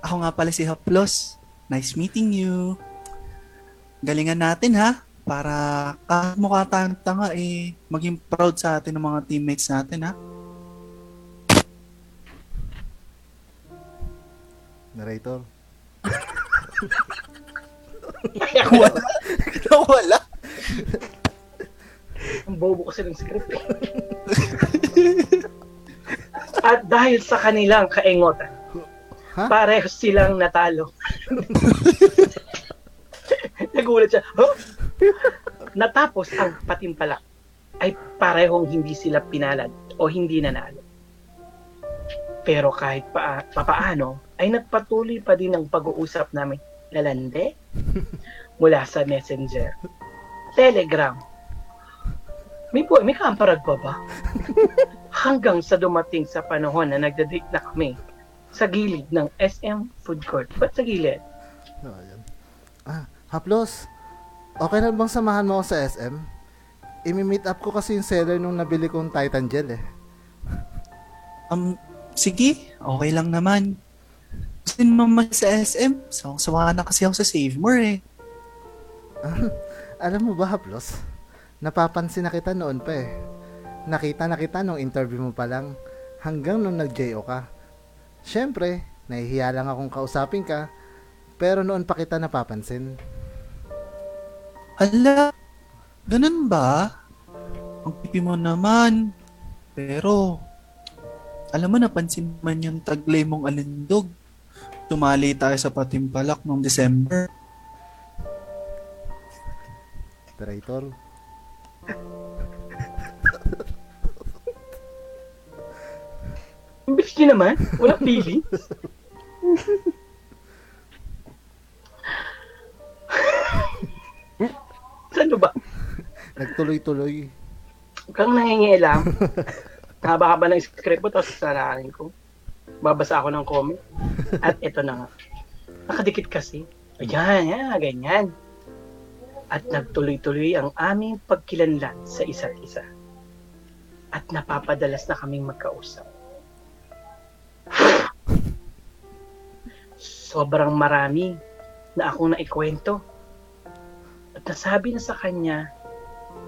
Ako nga pala si Haplos. Nice meeting you. Galingan natin ha, para kahit mukha tayong tanga eh, maging proud sa atin ng mga teammates natin ha. Narrator. Wala. Wala. Ang bobo kasi ng script eh. At dahil sa kanilang kaengotan, Ha? pareho silang natalo. Nagulat siya. Huh? Natapos ang patimpalak ay parehong hindi sila pinalad o hindi nanalo. Pero kahit pa, papaano, ay nagpatuloy pa din ang pag-uusap namin lalande mula sa messenger, telegram, may po, may kamparag pa ba? Hanggang sa dumating sa panahon na nagda-date na kami sa gilid ng SM Food Court. Ba't sa gilid? Oh, ayan. Ah, Haplos. Okay na bang samahan mo ako sa SM? Imi-meet up ko kasi yung seller nung nabili kong Titan Gel eh. Um, sige, okay lang naman. Gusto naman sa SM, so sawa na kasi ako sa Save More eh. Alam mo ba, Haplos? Napapansin na kita noon pa eh. Nakita na kita nung interview mo pa lang hanggang nung nag-JO ka. Siyempre, nahihiya lang akong kausapin ka, pero noon pa kita napapansin. Ala, ganun ba? Ang pipi mo naman. Pero, alam mo, napansin man yung taglay mong alindog. Tumali tayo sa patimpalak noong December. Traitor. Niyo naman. Walang feelings. Saan ba? Nagtuloy-tuloy. Huwag kang nangingialam. Haba-haba ng script mo, tapos sasalarin ko. Babasa ako ng comment. At ito na nga. Nakadikit kasi. Ayan, yan, ganyan. At nagtuloy-tuloy ang aming pagkilanlan sa isa't isa. At napapadalas na kaming magkausap. Sobrang marami na akong naikwento. At nasabi na sa kanya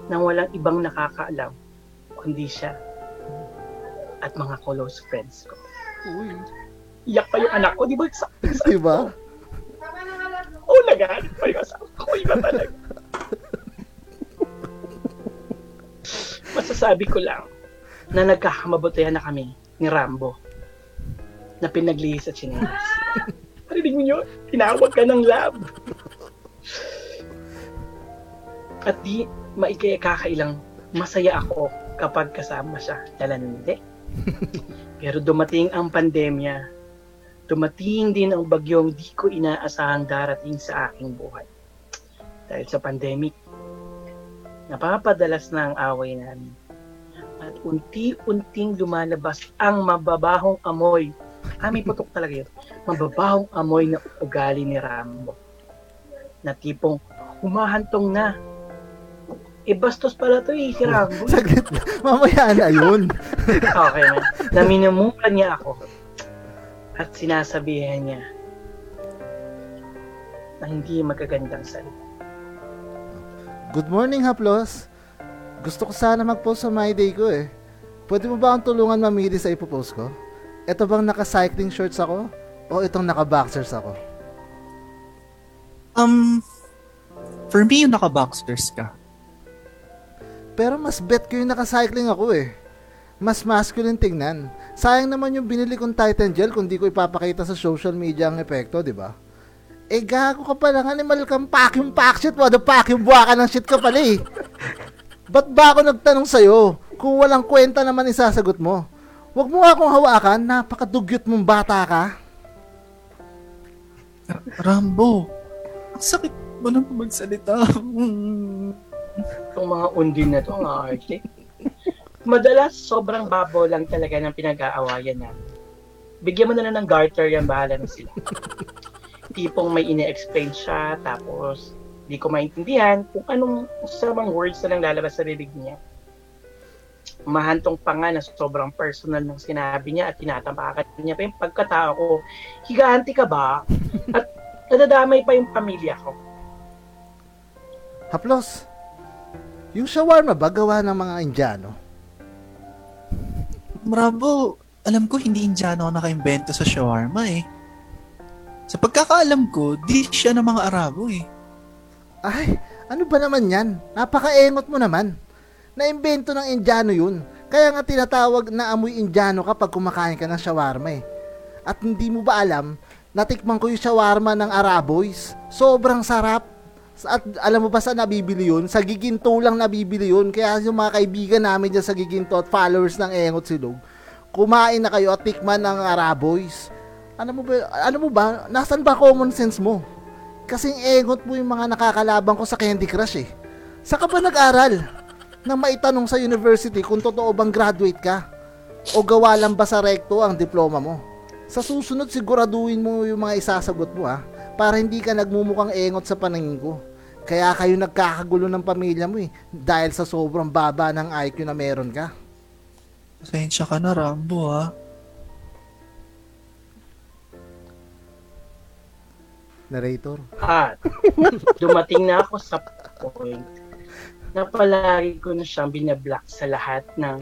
nang walang ibang nakakaalam kundi siya at mga close friends ko. Uy. Iyak pa yung anak ko, di ba? Sa, sa, Diba? oh, nagalit pa yung asawa ko. Iba talaga. Masasabi ko lang na nagkakamabutayan na kami ni Rambo na pinaglihis sa chinelas. Parinig mo yun? Tinawag ka ng lab. At di maikaya kakailang masaya ako kapag kasama siya. Lalande. Pero dumating ang pandemya. Dumating din ang bagyong di ko inaasahang darating sa aking buhay. Dahil sa pandemic, napapadalas na ang away namin. At unti-unting lumalabas ang mababahong amoy. Ah, may putok talaga yun. Mababahong amoy na ugali ni Rambo. Na tipong humahantong na. Eh, bastos pala to eh, si Rambo. Saglit. Mamaya na yun. Okay na. Na minumura niya ako. At sinasabihan niya na hindi magagandang salita. Good morning, Haplos. Gusto ko sana mag-post sa My Day ko eh. Pwede mo ba akong tulungan mamili sa ipopost ko? Ito bang naka-cycling shorts ako? O itong naka-boxers ako? Um, for me, yung naka-boxers ka. Pero mas bet ko yung nakacycling ako eh. Mas masculine tingnan. Sayang naman yung binili kong Titan Gel kung di ko ipapakita sa social media ang epekto, di ba? Eh gago ka pala ng animal kang pack yung pack shit, pack yung buwaka ng shit ka pala eh. Ba't ba ako nagtanong sa'yo? Kung walang kwenta naman isasagot mo. Huwag mo nga akong hawakan, napakadugyot mong bata ka. Rambo, ang sakit mo naman magsalita. Itong mga undin na to, ang arte. Madalas, sobrang babaw lang talaga ng pinag-aawayan na. Bigyan mo na lang ng garter yan, bahala na sila. Tipong may ine-explain siya, tapos di ko maintindihan kung anong samang words na lang lalabas sa bibig niya. Mahantong pa nga na sobrang personal ng sinabi niya at tinatapakan niya pa yung pagkatao ko. Higanti ka ba? At nadadamay pa yung pamilya ko. Haplos, yung shawarma ba gawa ng mga Indiano? Rambo, alam ko hindi Indiano ako nakaimbento sa shawarma eh. Sa pagkakaalam ko, di siya ng mga Arabo eh. Ay, ano ba naman yan? Napakaengot mo naman. Naimbento ng Indiano yun. Kaya nga tinatawag na amoy Indiano kapag kumakain ka ng shawarma eh. At hindi mo ba alam, natikman ko yung shawarma ng Araboys. Sobrang sarap. At alam mo ba saan nabibili yun? Sa Giginto lang nabibili yun. Kaya yung mga kaibigan namin dyan sa Giginto at followers ng Engot Silog, kumain na kayo at tikman ng Araboys. Ano mo ba, ano mo ba, nasan ba common sense mo? Kasing engot mo yung mga nakakalaban ko sa Candy Crush eh. Sa ka ba nag-aral? Nang maitanong sa university kung totoo bang graduate ka? O gawa lang ba sa recto ang diploma mo? Sa susunod siguraduhin mo yung mga isasagot mo ha, para hindi ka nagmumukhang engot sa paningin ko. Kaya kayo nagkakagulo ng pamilya mo eh, dahil sa sobrang baba ng IQ na meron ka. Pasensya ka na, Rambo ha. Narrator. At dumating na ako sa point na palagi ko na siyang binablock sa lahat ng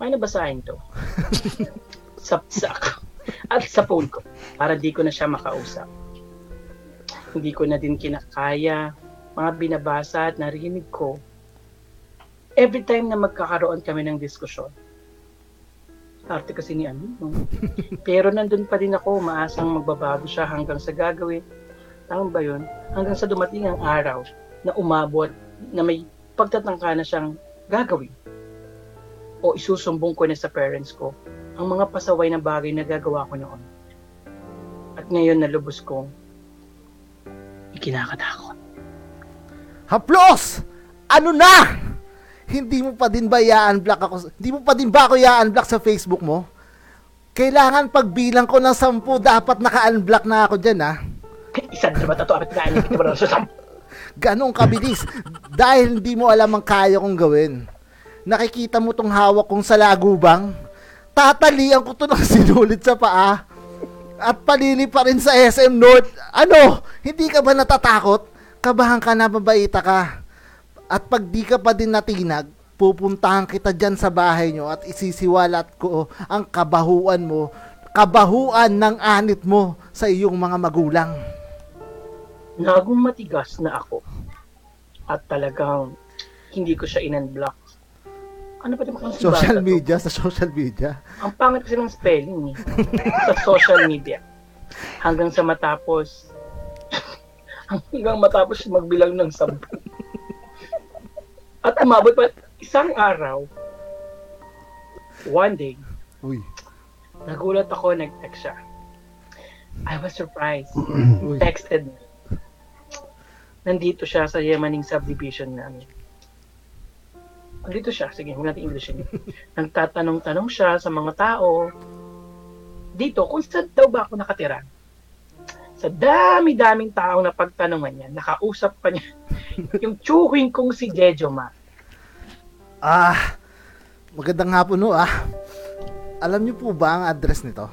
may nabasahin to. sa, sa at sa phone ko para di ko na siya makausap. Hindi ko na din kinakaya mga binabasa at narinig ko every time na magkakaroon kami ng diskusyon. Arte kasi ni ano. no? Pero nandun pa din ako, maasang magbabago siya hanggang sa gagawin. Tama ba yun? Hanggang sa dumating ang araw na umabot na may pagtatangka na siyang gagawin. O isusumbong ko na sa parents ko ang mga pasaway na bagay na gagawa ko noon. At ngayon nalubos kong ikinakatakot. Haplos! Ano na? Hindi mo pa din ba i-unblock ako? Hindi mo pa din ba ako i-unblock sa Facebook mo? Kailangan pagbilang ko ng sampu, dapat naka-unblock na ako dyan, ha? Isa na ba ito? Apit na ba sa Ganong kabilis. dahil hindi mo alam ang kaya kong gawin. Nakikita mo tong hawak kong sa lagubang? Tatalian ko to ng sinulit sa paa. At palili pa rin sa SM North. Ano? Hindi ka ba natatakot? Kabahan ka na babaita ka. At pag di ka pa din natinag, pupuntahan kita dyan sa bahay nyo at isisiwalat ko ang kabahuan mo, kabahuan ng anit mo sa iyong mga magulang. Nagong matigas na ako. At talagang hindi ko siya in-unblock. Ano pa naman kasi Social bata to? media, sa social media. Ang pangit kasi ng spelling eh. sa social media. Hanggang sa matapos hanggang matapos magbilang ng sampu. At umabot pa isang araw, one day, Uy, nagulat ako, nag-text siya. I was surprised. uy. Texted me. Nandito siya sa Yemaning subdivision namin. Nandito siya. Sige, huwag natin English yun. Nagtatanong-tanong siya sa mga tao dito kung saan daw ba ako nakatira. Sa dami-daming taong na pagtanungan niya, nakausap pa niya yung tsuhin kong si Jejo Ma. Ah, magandang hapon no ah. Alam niyo po ba ang address nito?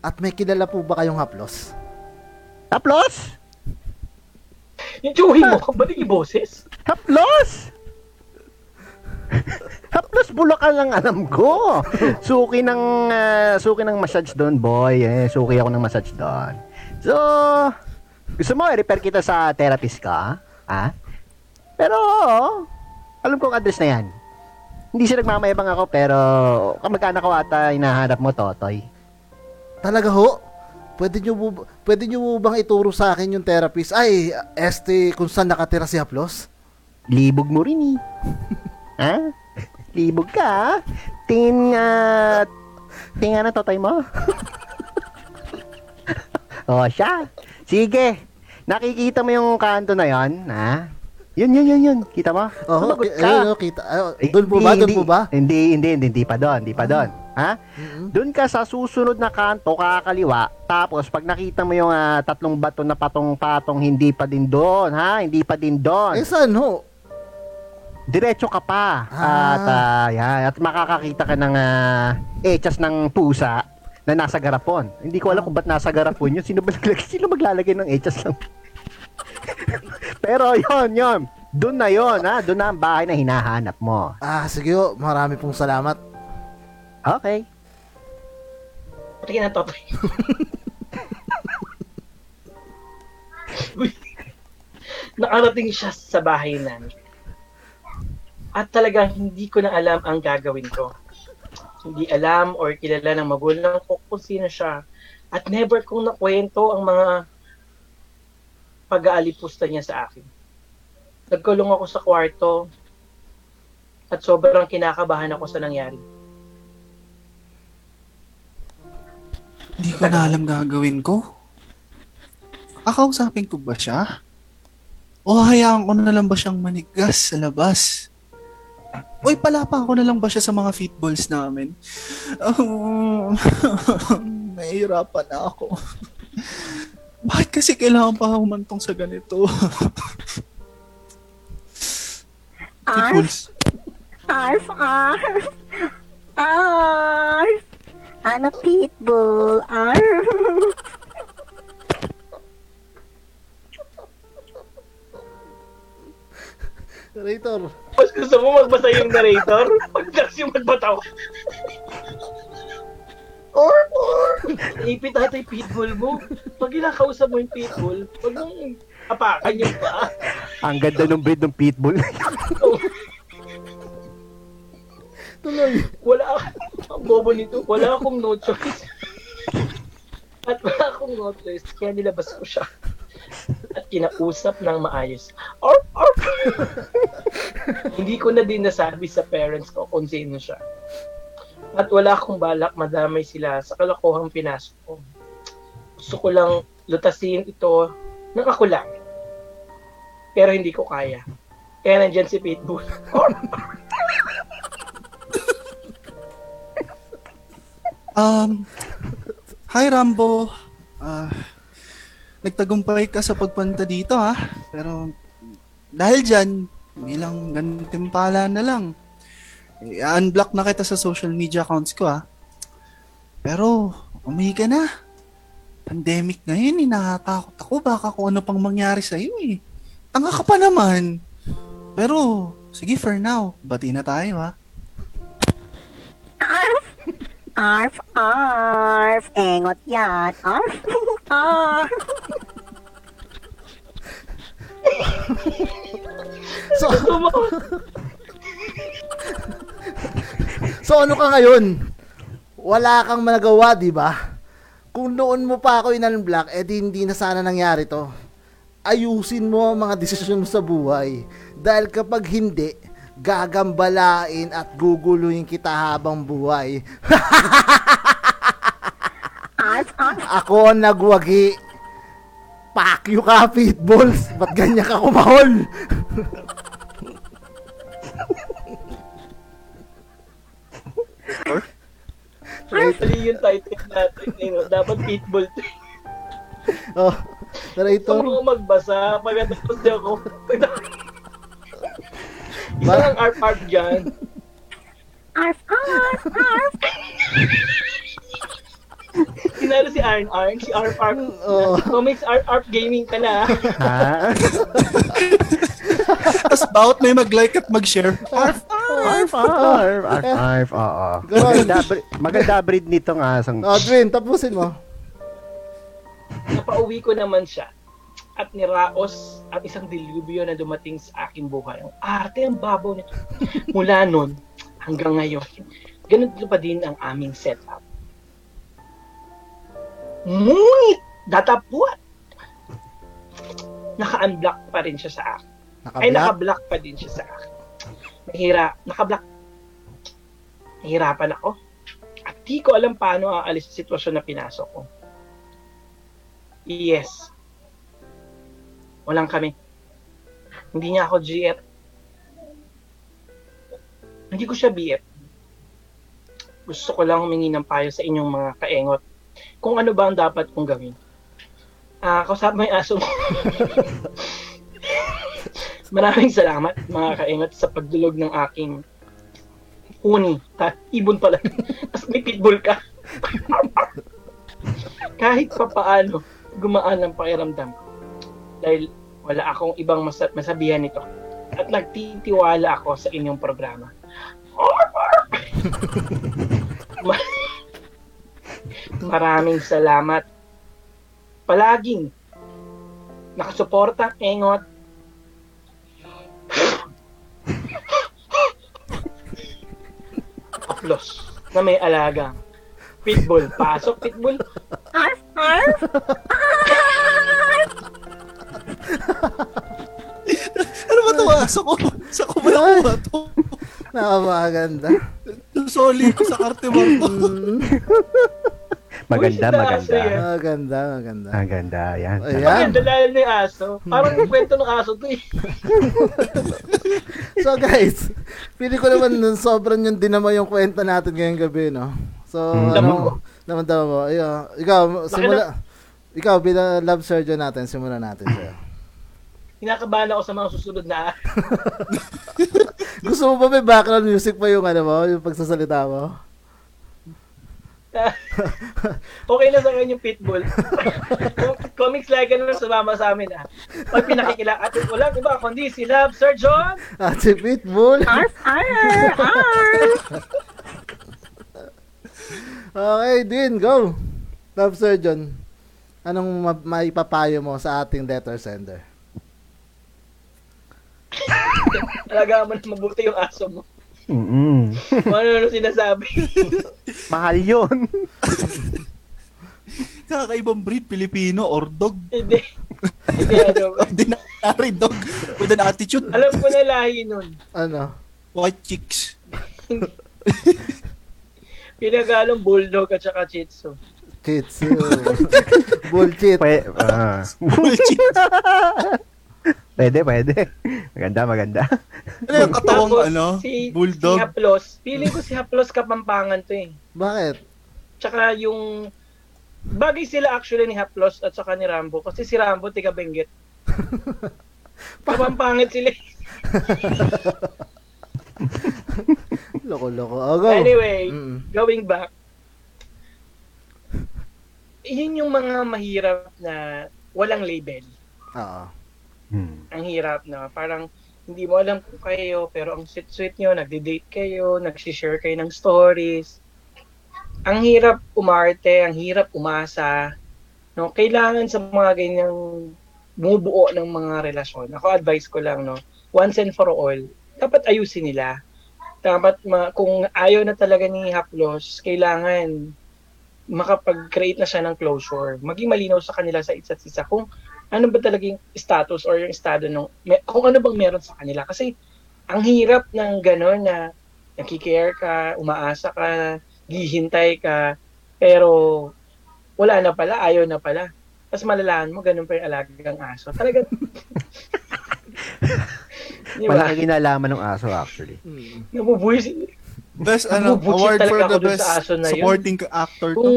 At may kilala po ba kayong haplos? Haplos? Yung tsuhin mo, ba't yung boses? Haplos? Haplos Bulacan lang alam ko. Suki ng ah, suki ng massage doon, boy. Eh, suki ako ng massage doon. So, gusto mo i-refer kita sa therapist ka? Ha? Pero, Alam kong address na yan. Hindi siya nagmamayabang ako, pero kamag-anak ko ata hinahanap mo, Totoy. Talaga ho? Pwede nyo, bu- pwede nyo bang ituro sa akin yung therapist? Ay, este, kung saan nakatira si Haplos? Libog mo rin eh. ha? Libog ka? Tingin nga... tingin nga na Totoy mo. oh, siya. Sige. Nakikita mo yung kanto na yon, ha? Yun, yun, yun, yun. Kita mo? Oo, Sumagot okay, ka. ayun, oh, kita. Ayun, Eh, doon po hindi, ba? Doon hindi. po ba? Hindi, hindi, hindi, hindi pa doon, hindi pa doon. Ha? Mhm. Doon ka sa susunod na kanto, kakaliwa, tapos pag nakita mo yung ah, tatlong bato na patong-patong, hindi pa din doon, ha? Hindi pa din doon. Eh, saan ho? Diretso ka pa. Ah. At, ah, yan, at makakakita ka ng uh, echas ng pusa na nasa garapon. Hindi ko alam kung ba't nasa garapon yun. Sino ba? Sino maglalagay ng echas lang? Pero yon yon Doon na yon ha? Doon na ang bahay na hinahanap mo. Ah, sige ho. Marami pong salamat. Okay. Tingin na. Uy. Nakarating siya sa bahay namin. At talagang hindi ko na alam ang gagawin ko. Hindi alam or kilala ng magulang ko kung sino siya. At never kong nakwento ang mga pag-aalipusta niya sa akin. Nagkulong ako sa kwarto at sobrang kinakabahan ako sa nangyari. Hindi ko na alam gagawin ko. Kakausapin ko ba siya? O hayaan ko na lang ba siyang manigas sa labas? Uy, palapa ko na lang ba siya sa mga fitballs namin? Um, nahihirapan na ako. Bakit kasi kailangan pa humantong sa ganito? fitballs. Arf, arf. Arf. Ano pitbull? Arf. Narrator. Mas gusto mo magbasa yung narrator? Pag kasi magbataw. Or, or. Ipit natin yung pitbull mo. Pag kinakausap mo yung pitbull, huwag mong apakan yung paa. Ang ganda ng breed ng pitbull. Tuloy. Wala ang bobo nito. Wala akong no choice. At wala akong no choice. Kaya nilabas ko siya. At kinausap ng maayos. Or, or. Hindi ko na din nasabi sa parents ko kung sino siya. At wala akong balak madamay sila sa kalokohang pinasok ko. Gusto ko lang lutasin ito ng ako lang. Pero hindi ko kaya. Kaya nandyan si Pitbull. Um, hi Rambo. Ah, nagtagumpay ka sa pagpunta dito ha. Pero dahil dyan, bilang gantimpala na lang. I-unblock na kita sa social media accounts ko ha. Pero, umuwi ka na. Pandemic ngayon, eh, nakatakot ako. Baka kung ano pang mangyari sa'yo eh. Tanga ka pa naman. Pero, sige for now. Bati na tayo ha. Arf. Arf, arf. Engot yan. Arf. Arf. So, so ano ka ngayon? Wala kang nagawa, di ba? Kung noon mo pa ako in-unblock, eh di hindi na sana nangyari to. Ayusin mo ang mga desisyon mo sa buhay. Dahil kapag hindi, gagambalain at guguluhin kita habang buhay. Ako ang nagwagi. Pakyo ka, pitbulls. Ba't ganyan ka kumahol? Mali yung title natin. Eh, no? Dapat Pitbull. oh, Gusto narrator. mo magbasa. Pagkatapos niya ako. Isa lang arp-arp dyan. Arf, arf, arf. Sinalo si Arn Arn. Si Arp Arp. Oh. Comics Arp Arp Gaming ka na. ha? Tapos bawat may mag-like at mag-share. Arf! Arf, arf, arf, arf, oo. Ganon. Maganda, bre- maganda breed nitong asang. Oh, Dwayne, tapusin mo. Napauwi ko naman siya. at niraos at isang dilubyo na dumating sa aking buhay. Ang arte, ang babaw nito. Mula nun hanggang ngayon, ganito pa din ang aming setup. Ngunit, datapwat, naka-unblock pa rin siya sa akin. Ay, Nakablock? naka-block pa din siya sa akin. Nahira, naka-block. Nahirapan ako. At di ko alam paano aalis sa sitwasyon na pinasok ko. Yes. Walang kami. Hindi niya ako GF. Hindi ko siya BF. Gusto ko lang humingi ng payo sa inyong mga kaengot kung ano ba ang dapat kong gawin. Ah, kausap mo yung aso mo. Maraming salamat mga kaengot sa pagdulog ng aking uni. Ta, ibon pala. Tapos may pitbull ka. Kahit pa paano, gumaan ang pakiramdam ko. Dahil wala akong ibang masa- masabihan nito. At nagtitiwala ako sa inyong programa. Ma- Maraming salamat. Palaging nakasuporta, engot. Aplos na may alaga. Pitbull. Pasok, pitbull. Arf, arf. Ano ba ito? Sa ko, sa ko ba nakuha to? Nakamaganda. Soli ko sa Cartimar to. Mm, Maganda, maganda. Maganda, maganda. Maganda, yan. Ayan. Maganda lalo yung aso. Parang yung kwento ng aso to eh. So guys, pili ko naman nun sobrang yung dinama yung kwento natin ngayong gabi, no? So, Mm. Laman ano, naman daw mo. Ayun, ikaw, simula, ikaw bilang love surgeon natin, simulan natin sa'yo. Kinakabahan ako sa mga susunod na Gusto mo ba may background music pa yung ano mo, yung pagsasalita mo? okay na sa akin yung pitbull. Comics like na sumama sa amin ah. Pag pinakikila at wala iba kundi si Love Sir John. At si Pitbull. Arf, arf, arf. Okay, din, go. Love surgeon. Anong ma- maipapayo mo sa ating letter sender? Alagaan mo na mabuti yung aso mo. Mm-mm. Kung ano sinasabi. Mahal yun. Kakaibang breed, Pilipino or dog. Hindi. Hindi ano. Ordinary dog with an attitude. Alam ko na lahi nun. Ano? White chicks. Pinagalong bulldog at saka chitsu. Cheats. Bullshit. Pwe- ah. White chicks. Pwede, pwede. Maganda, maganda. Ano yung katawang Tapos, ano? si, Bulldog. Si Haplos. Feeling ko si Haplos kapampangan to eh. Bakit? Tsaka yung bagay sila actually ni Haplos at saka ni Rambo kasi si Rambo tiga Benguet. Kapampangit sila. eh. Loko-loko. Oh, go. Anyway, Mm. going back. Yun yung mga mahirap na walang label. Oo. Hmm. Ang hirap na parang hindi mo alam kung kayo pero ang sweet-sweet nyo, nagde-date kayo, nagsishare kayo ng stories. Ang hirap umarte, ang hirap umasa. No, kailangan sa mga ganyang bumubuo ng mga relasyon. Ako advice ko lang no, once and for all, dapat ayusin nila. Dapat ma- kung ayaw na talaga ni Haplos, kailangan makapag-create na siya ng closure. Maging malinaw sa kanila sa isa't isa kung ano ba talaga yung status or yung estado ng me- kung ano bang meron sa kanila kasi ang hirap ng gano'n na nakikare ka, umaasa ka, gihintay ka, pero wala na pala, ayaw na pala. Tapos malalaman mo, ganun pa yung alagang aso. Talaga. Di ba? Malaki kinalaman ng aso actually. Mm. Nabubuhis. Best ano, award for the best na yun. supporting actor to. Kung,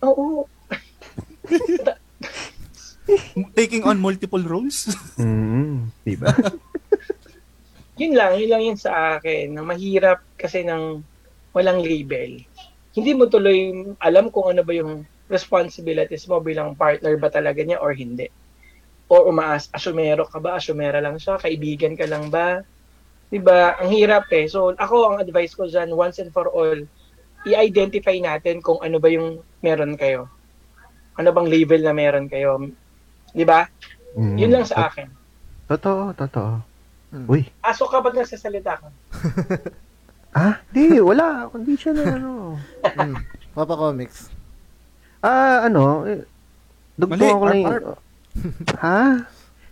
oo, Taking on multiple roles. Mm, diba? yun lang, yun lang yun sa akin, na mahirap kasi ng walang label. Hindi mo tuloy alam kung ano ba yung responsibilities mo bilang partner ba talaga niya or hindi. O umaas, asumero ka ba? Asumera lang siya? Kaibigan ka lang ba? 'Di ba? Ang hirap eh. So ako, ang advice ko dyan, once and for all, i-identify natin kung ano ba yung meron kayo. Ano bang label na meron kayo. Di ba? Mm. Yun lang sa akin. Totoo, totoo. Mm. Uy. Aso ka ba't nagsasalita ka? Ah, di, wala. Kundi siya na ano. Mm. Papa Comics. Ah, ano, eh, Mali, dugtungan ko lang Ha?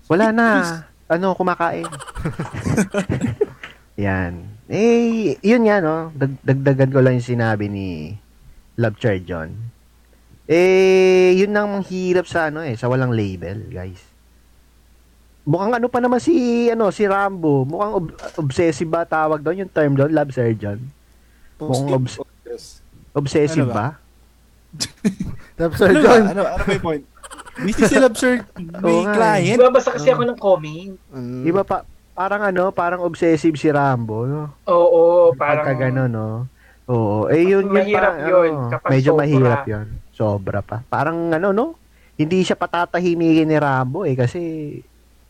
Wala na. Ano, kumakain. Yan. Eh, yun nga, no? Dag- dagdagan ko lang yung sinabi ni Love Chair John. Eh, yun ang manghirap sa ano eh, sa walang label, guys. Mukhang ano pa naman si, ano, si Rambo. Mukhang ob- obsessive ba tawag doon, yung term doon, Love Surgeon. Mukhang obs- obsessive Ano ba? ba? Tapos Sir Ano, ba? John. ano, ano ba yung point? Busy sila, sir. May Oo nga eh. client. Babasa kasi ako ng comment. Mm. Di ba pa, parang ano, parang obsessive si Rambo, no? Oo, parang... Pagka gano'n, no? Oo. Eh, yun, yun Mahirap yun, ano, medyo sobra. mahirap yun. Sobra pa. Parang ano, no? Hindi siya patatahimikin ni Rambo, eh, kasi...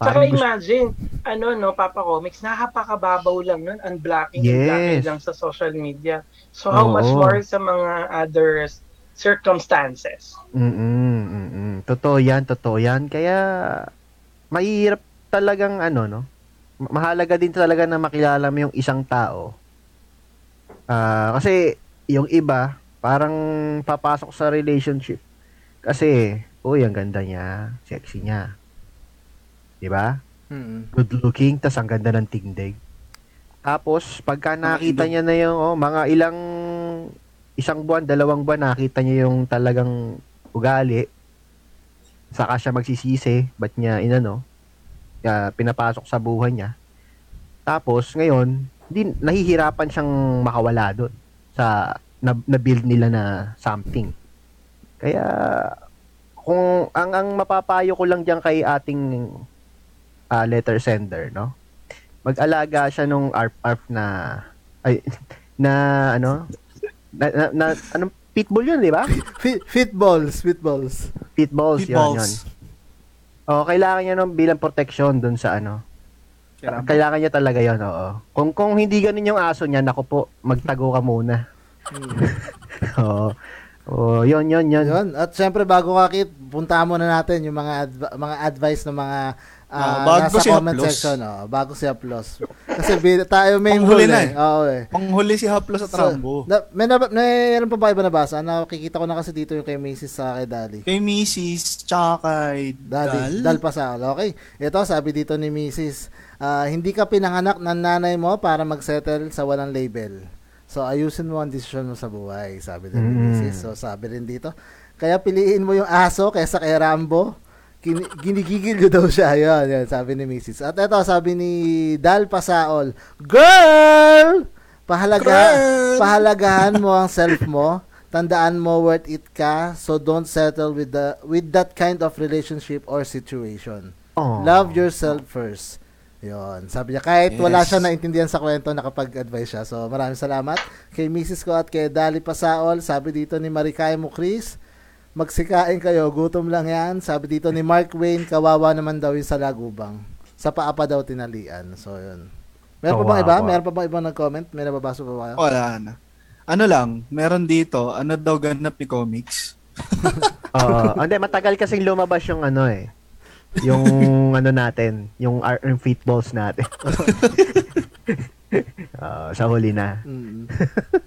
Saka Parang gusto, imagine, ano no, Papa Comics, napakababaw lang nun, unblocking, Yes. unblocking lang sa social media. So how Oo. much more sa mga other circumstances? mm mm Totoo yan, totoo yan. Kaya, mahirap talagang, ano, no? Ma- Mahalaga din talaga na makilala mo yung isang tao. Ah, kasi, yung iba, parang papasok sa relationship. Kasi, uy, ang ganda niya, sexy niya. 'Di ba? Mm. Good looking, tas ang ganda ng tingdig. Tapos, pagka nakita niya na yung, oh, mga ilang, isang buwan, dalawang buwan, nakita niya yung talagang ugali, saka siya magsisisi, ba't niya, inano, uh, pinapasok sa buhay niya. Tapos, ngayon, di, nahihirapan siyang makawala doon sa na, na-build nila na something. Kaya, kung ang ang mapapayo ko lang diyan kay ating ah, letter sender, no? Mag-alaga siya nung arf arf na ay na ano na, na, na anong pitbull yun, di ba? Fit, fit balls, fit balls. Pitbulls, yun, yun. Balls. O, kailangan niya nung bilang protection dun sa ano. Kailangan. Kailangan niya talaga yun, oo. Kung, kung hindi ganun yung aso niya, naku po, magtago ka muna. Oo. Oo, yun, yun, yun. Yun. At syempre bago ka kit, puntahan muna natin yung mga adv- mga advice ng mga ah, Ah, bago nasa si comment Haplos. section. Oh, bago si Haplos. Kasi bi- tayo may Panghuli huli. na eh. Oo eh. Panghuli si Haplos at So, Rambo. na, may, nab- may, pa ba iba nabasa? Nakikita ko na kasi dito yung kay Macy's sa kay Dali. Kay Mrs. tsaka kay Dali. Dal. Dal Pasal. Okay. Ito, sabi dito ni Mrs. ah, hindi ka pinanganak ng nanay mo para magsettle sa walang label. So, ayusin mo ang desisyon mo sa buhay, sabi din ni Mm. So, sabi rin dito, kaya piliin mo yung aso kaysa kay Rambo. Kin- ginigigil ko daw siya. Yan, yan, sabi ni Mrs. At ito, sabi ni Dal Pasaol, Girl! Pahalaga, Girl! pahalagahan mo ang self mo. Tandaan mo worth it ka, so don't settle with the with that kind of relationship or situation. Oh. Love yourself first. Yon. Sabi niya, kahit wala Yes. siya naintindihan sa kwento, nakapag-advise siya. So, maraming salamat kay Mrs. ko at kay Dali Pasaol. Sabi dito ni Marikay mo, Chris, magsikain kayo, gutom lang yan. Sabi dito ni Mark Wayne, kawawa naman daw yung sa lagubang. Sa paa pa daw tinalian. So, yun. Meron pa bang iba? Meron pa bang ibang nag-comment? May nababasa pa ba kayo? Wala na. Ano lang, meron dito, ano daw ganap ni comics? Oo. Hindi, matagal kasing lumabas yung ano eh. Yung ano natin, yung, ar- yung feet balls natin. Oo, sa huli na. Mm.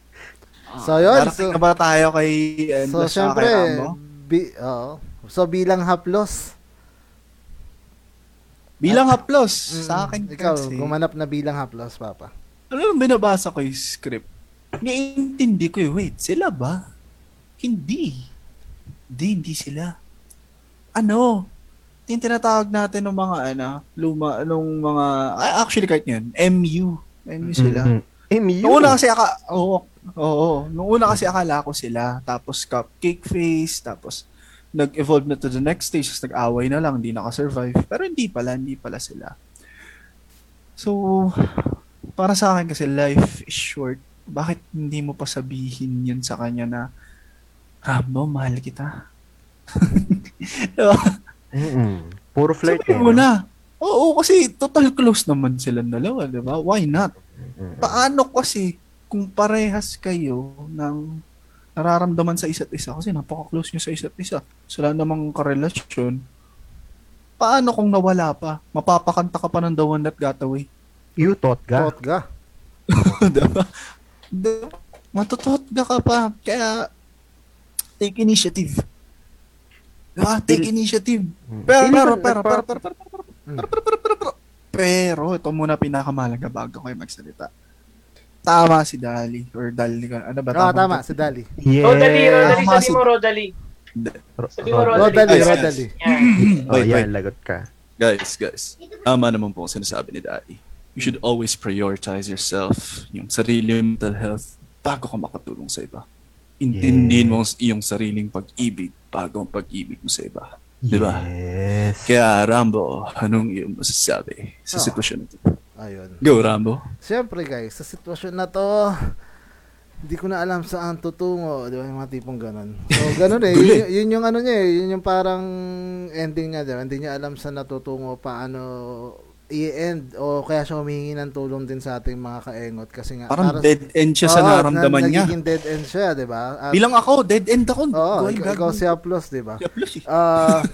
so, yun. Darating So, na ba tayo kay so Endless syempre, kay Rambo? bi- oo. so, bilang haplos, Bilang haplos, Mm, sa akin ikaw, kasi, gumanap na bilang haplos, Papa. ano yung binabasa ko yung script? Naiintindi ko yung, wait, sila ba? Hindi. Hindi, hindi sila. Ano? Yung tinatawag natin ng mga, ano, luma, nung mga, ah, actually kahit yun, MU. MU sila. Mm-mm. MU. Noong una kasi aka, oo, oo, noong una kasi akala ko sila, tapos cupcake face, tapos nag-evolve na to the next stage, tapos nag-away na lang, hindi naka-survive. Pero hindi pala, hindi pala sila. So, para sa akin kasi life is short. Bakit hindi mo pa sabihin yun sa kanya na, Rambo, mahal kita. diba? Mm-mm. Puro flirt Sabihin eh. mo na. Oo, kasi total close naman silang dalawa, di ba? Why not? Mm-mm. paano kasi kung parehas kayo ng nararamdaman sa isa't isa kasi napaka-close nyo sa isa't isa. So, wala namang karelasyon. paano kung nawala pa? Mapapakanta ka pa ng The One That Got Away. You thought ga. Tot ga. diba? Diba? Matutotga ka pa. Kaya, take initiative. Diba? Take initiative. Pero, Feeling pero, pero, pero, nagpa- pero, pero, pero, pero, pero, pero, pero, pero, pero, ito muna pinakamalaga bago kayo magsalita. Tama si Dali. Or Dali. Ano ba? Oo, tama, si Dali. Yes. Rodali, Rodali, sabi mo Rodali. Ro- Sabi mo Ro- Rodali. Rodali. Rodali. Oh, yan, lagot ka. Guys, guys. Tama naman po ang sinasabi ni Daddy. You should always prioritize yourself, yung sarili yung mental health, bago ka makatulong sa iba. Intindihin mo ang iyong sariling pag-ibig bago ang pag-ibig mo sa iba. Diba? Yes. Kaya, Rambo, anong iyong masasabi sa Ah. sitwasyon na ito? Ayun. Go, Rambo. Siyempre guys, sa sitwasyon na to, hindi ko na alam saan tutungo, di ba, yung mga tipong ganun. So, ganun eh, yun, yun yung ano niya eh, yun yung parang ending niya, di ba? Hindi niya alam saan natutungo, paano i-end, o kaya siya humingi ng tulong din sa ating mga kaengot kasi nga, Parang para- dead end siya sa Oo, naramdaman na, niya. Nagiging dead end siya, di ba? At- Bilang ako, dead end ako. Oo, Going ikaw, back. ikaw si Aplos, di ba? Si Aplos eh. Ah,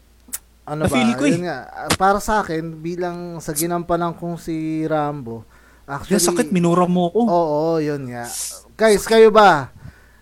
ano ba? Ko eh. Nga, para sa akin, bilang sa ginampanan kong si Rambo, actually, Yung sakit, minura mo ko. Oo, yun nga. Guys, kayo ba?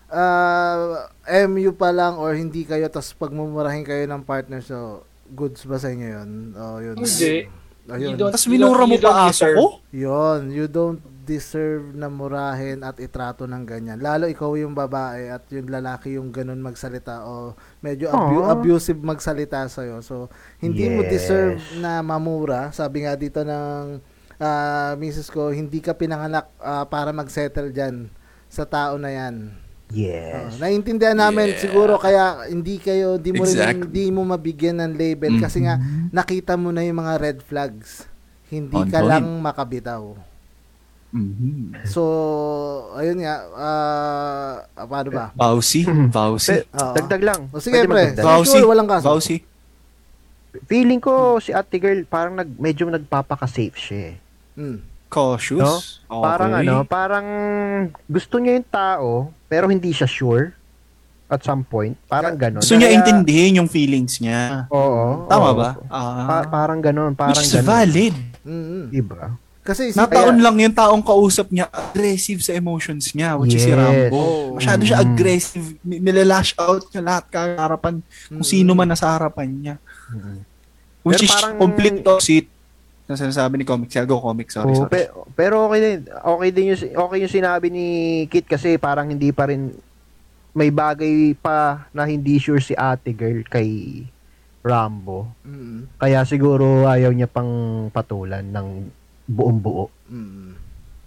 Ah, MU pa lang or hindi kayo tapos pagmumurahin kayo ng partner so goods ba sa inyo yun? Oh, yun. Hindi. Ayun. You don't- Tapos minura mo you don't pa aso deserve. ko? Yun, you don't deserve na murahin at itrato ng ganyan. Lalo ikaw yung babae at yung lalaki yung ganun magsalita o medyo abu- abusive magsalita sa'yo. So, hindi mo Yes. deserve na mamura. Sabi nga dito ng ah, misis ko, hindi ka pinanganak ah, para magsettle dyan sa tao na yan. Yes. Oh, naiintindihan namin Yeah. siguro kaya hindi kayo di mo rin Exactly. hindi mo mabigyan ng label kasi nga nakita mo na yung mga red flags. Hindi On ka point. lang makabitaw. Mhm. So, ayun nga, ah, ah, paano ba? Vauci? Pe- Oo. dagdag lang. O sige, pre. Vauci. Sure, walang kaso. Vauci. Feeling ko si ate girl parang nag medyo nagpapaka-safe siya eh. Hmm. Cautious. Okay. Parang ano, parang gusto niya yung tao pero hindi siya sure at some point. Parang gano'n. Gusto niya Kaya- intindihin yung feelings niya. Oo. Tama oo. ba? Ah. Pa- parang gano'n, parang Which is gano'n. valid. Diba? Kasi si Nataon lang yung taong kausap niya aggressive sa emotions niya, which is si Yes. Rambo. Masyado siya Mm. aggressive. Ni- Nilalash out niya lahat kaharapan kung sino man nasa harapan niya. Mhm. Which Pero is parang- complete opposite na sinasabi ni Comics. Go Comics, sorry, Oo, sorry. pe- pero okay din. Okay din yung okay yung sinabi ni Kit kasi parang hindi pa rin may bagay pa na hindi sure si ate girl kay Rambo. Mm-mm. Kaya siguro ayaw niya pang patulan ng buong buo. Mm-mm.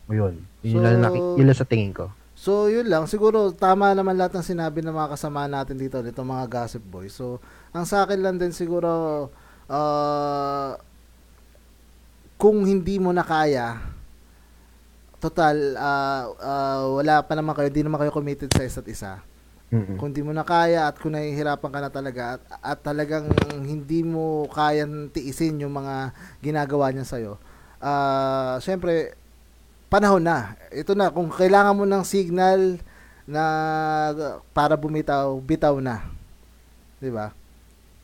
Yun. Yun, So- lang, naki- yun lang sa tingin ko. So, yun lang. Siguro, tama naman lahat ng sinabi ng mga kasama natin dito, dito mga gossip boys. So, ang sa akin lang din siguro, ah, kung hindi mo na kaya, total, ah, ah, wala pa naman kayo, hindi naman kayo committed sa isa't isa. Mm-mm. Kung di mo na kaya at kung nahihirapan ka na talaga at, at talagang hindi mo kayang tiisin yung mga ginagawa niya sa'yo, ah syempre, panahon na. Ito na, kung kailangan mo ng signal na para bumitaw, bitaw na. 'Di ba?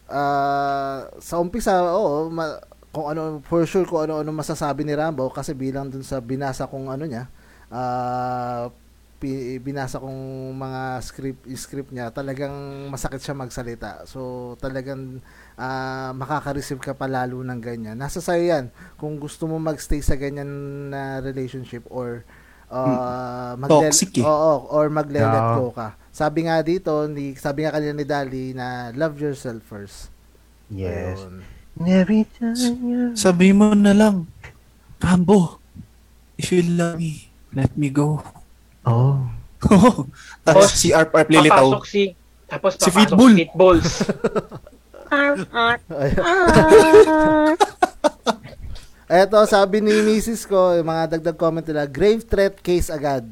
Ah, sa umpisa, oo, ma- kung ano for sure kung ano-ano masasabi ni Rambo kasi bilang dun sa binasa kong ano niya, ah pi- binasa kong mga script script niya, talagang masakit siya magsalita. So talagang ah makaka-receive ka pa lalo ng ganyan. Nasa sa'yo yan kung gusto mo magstay sa ganyan na relationship or uh, magle- Toxic eh. Oo, or magle-let Yeah. go ka. Sabi nga dito, ni, sabi nga kanina ni Dali na love yourself first. Yes. Ayun. Every time you... Sabi mo na lang, Rambo, if you love me, let me go. Oh. Tapos si Arp Arp lilitaw. Papasok si, tapos Si papasok si Pitbulls. Arf, arf, Ayun. arf. Eto, sabi ni Mrs. ko, yung mga dagdag comment nila, grave threat case agad.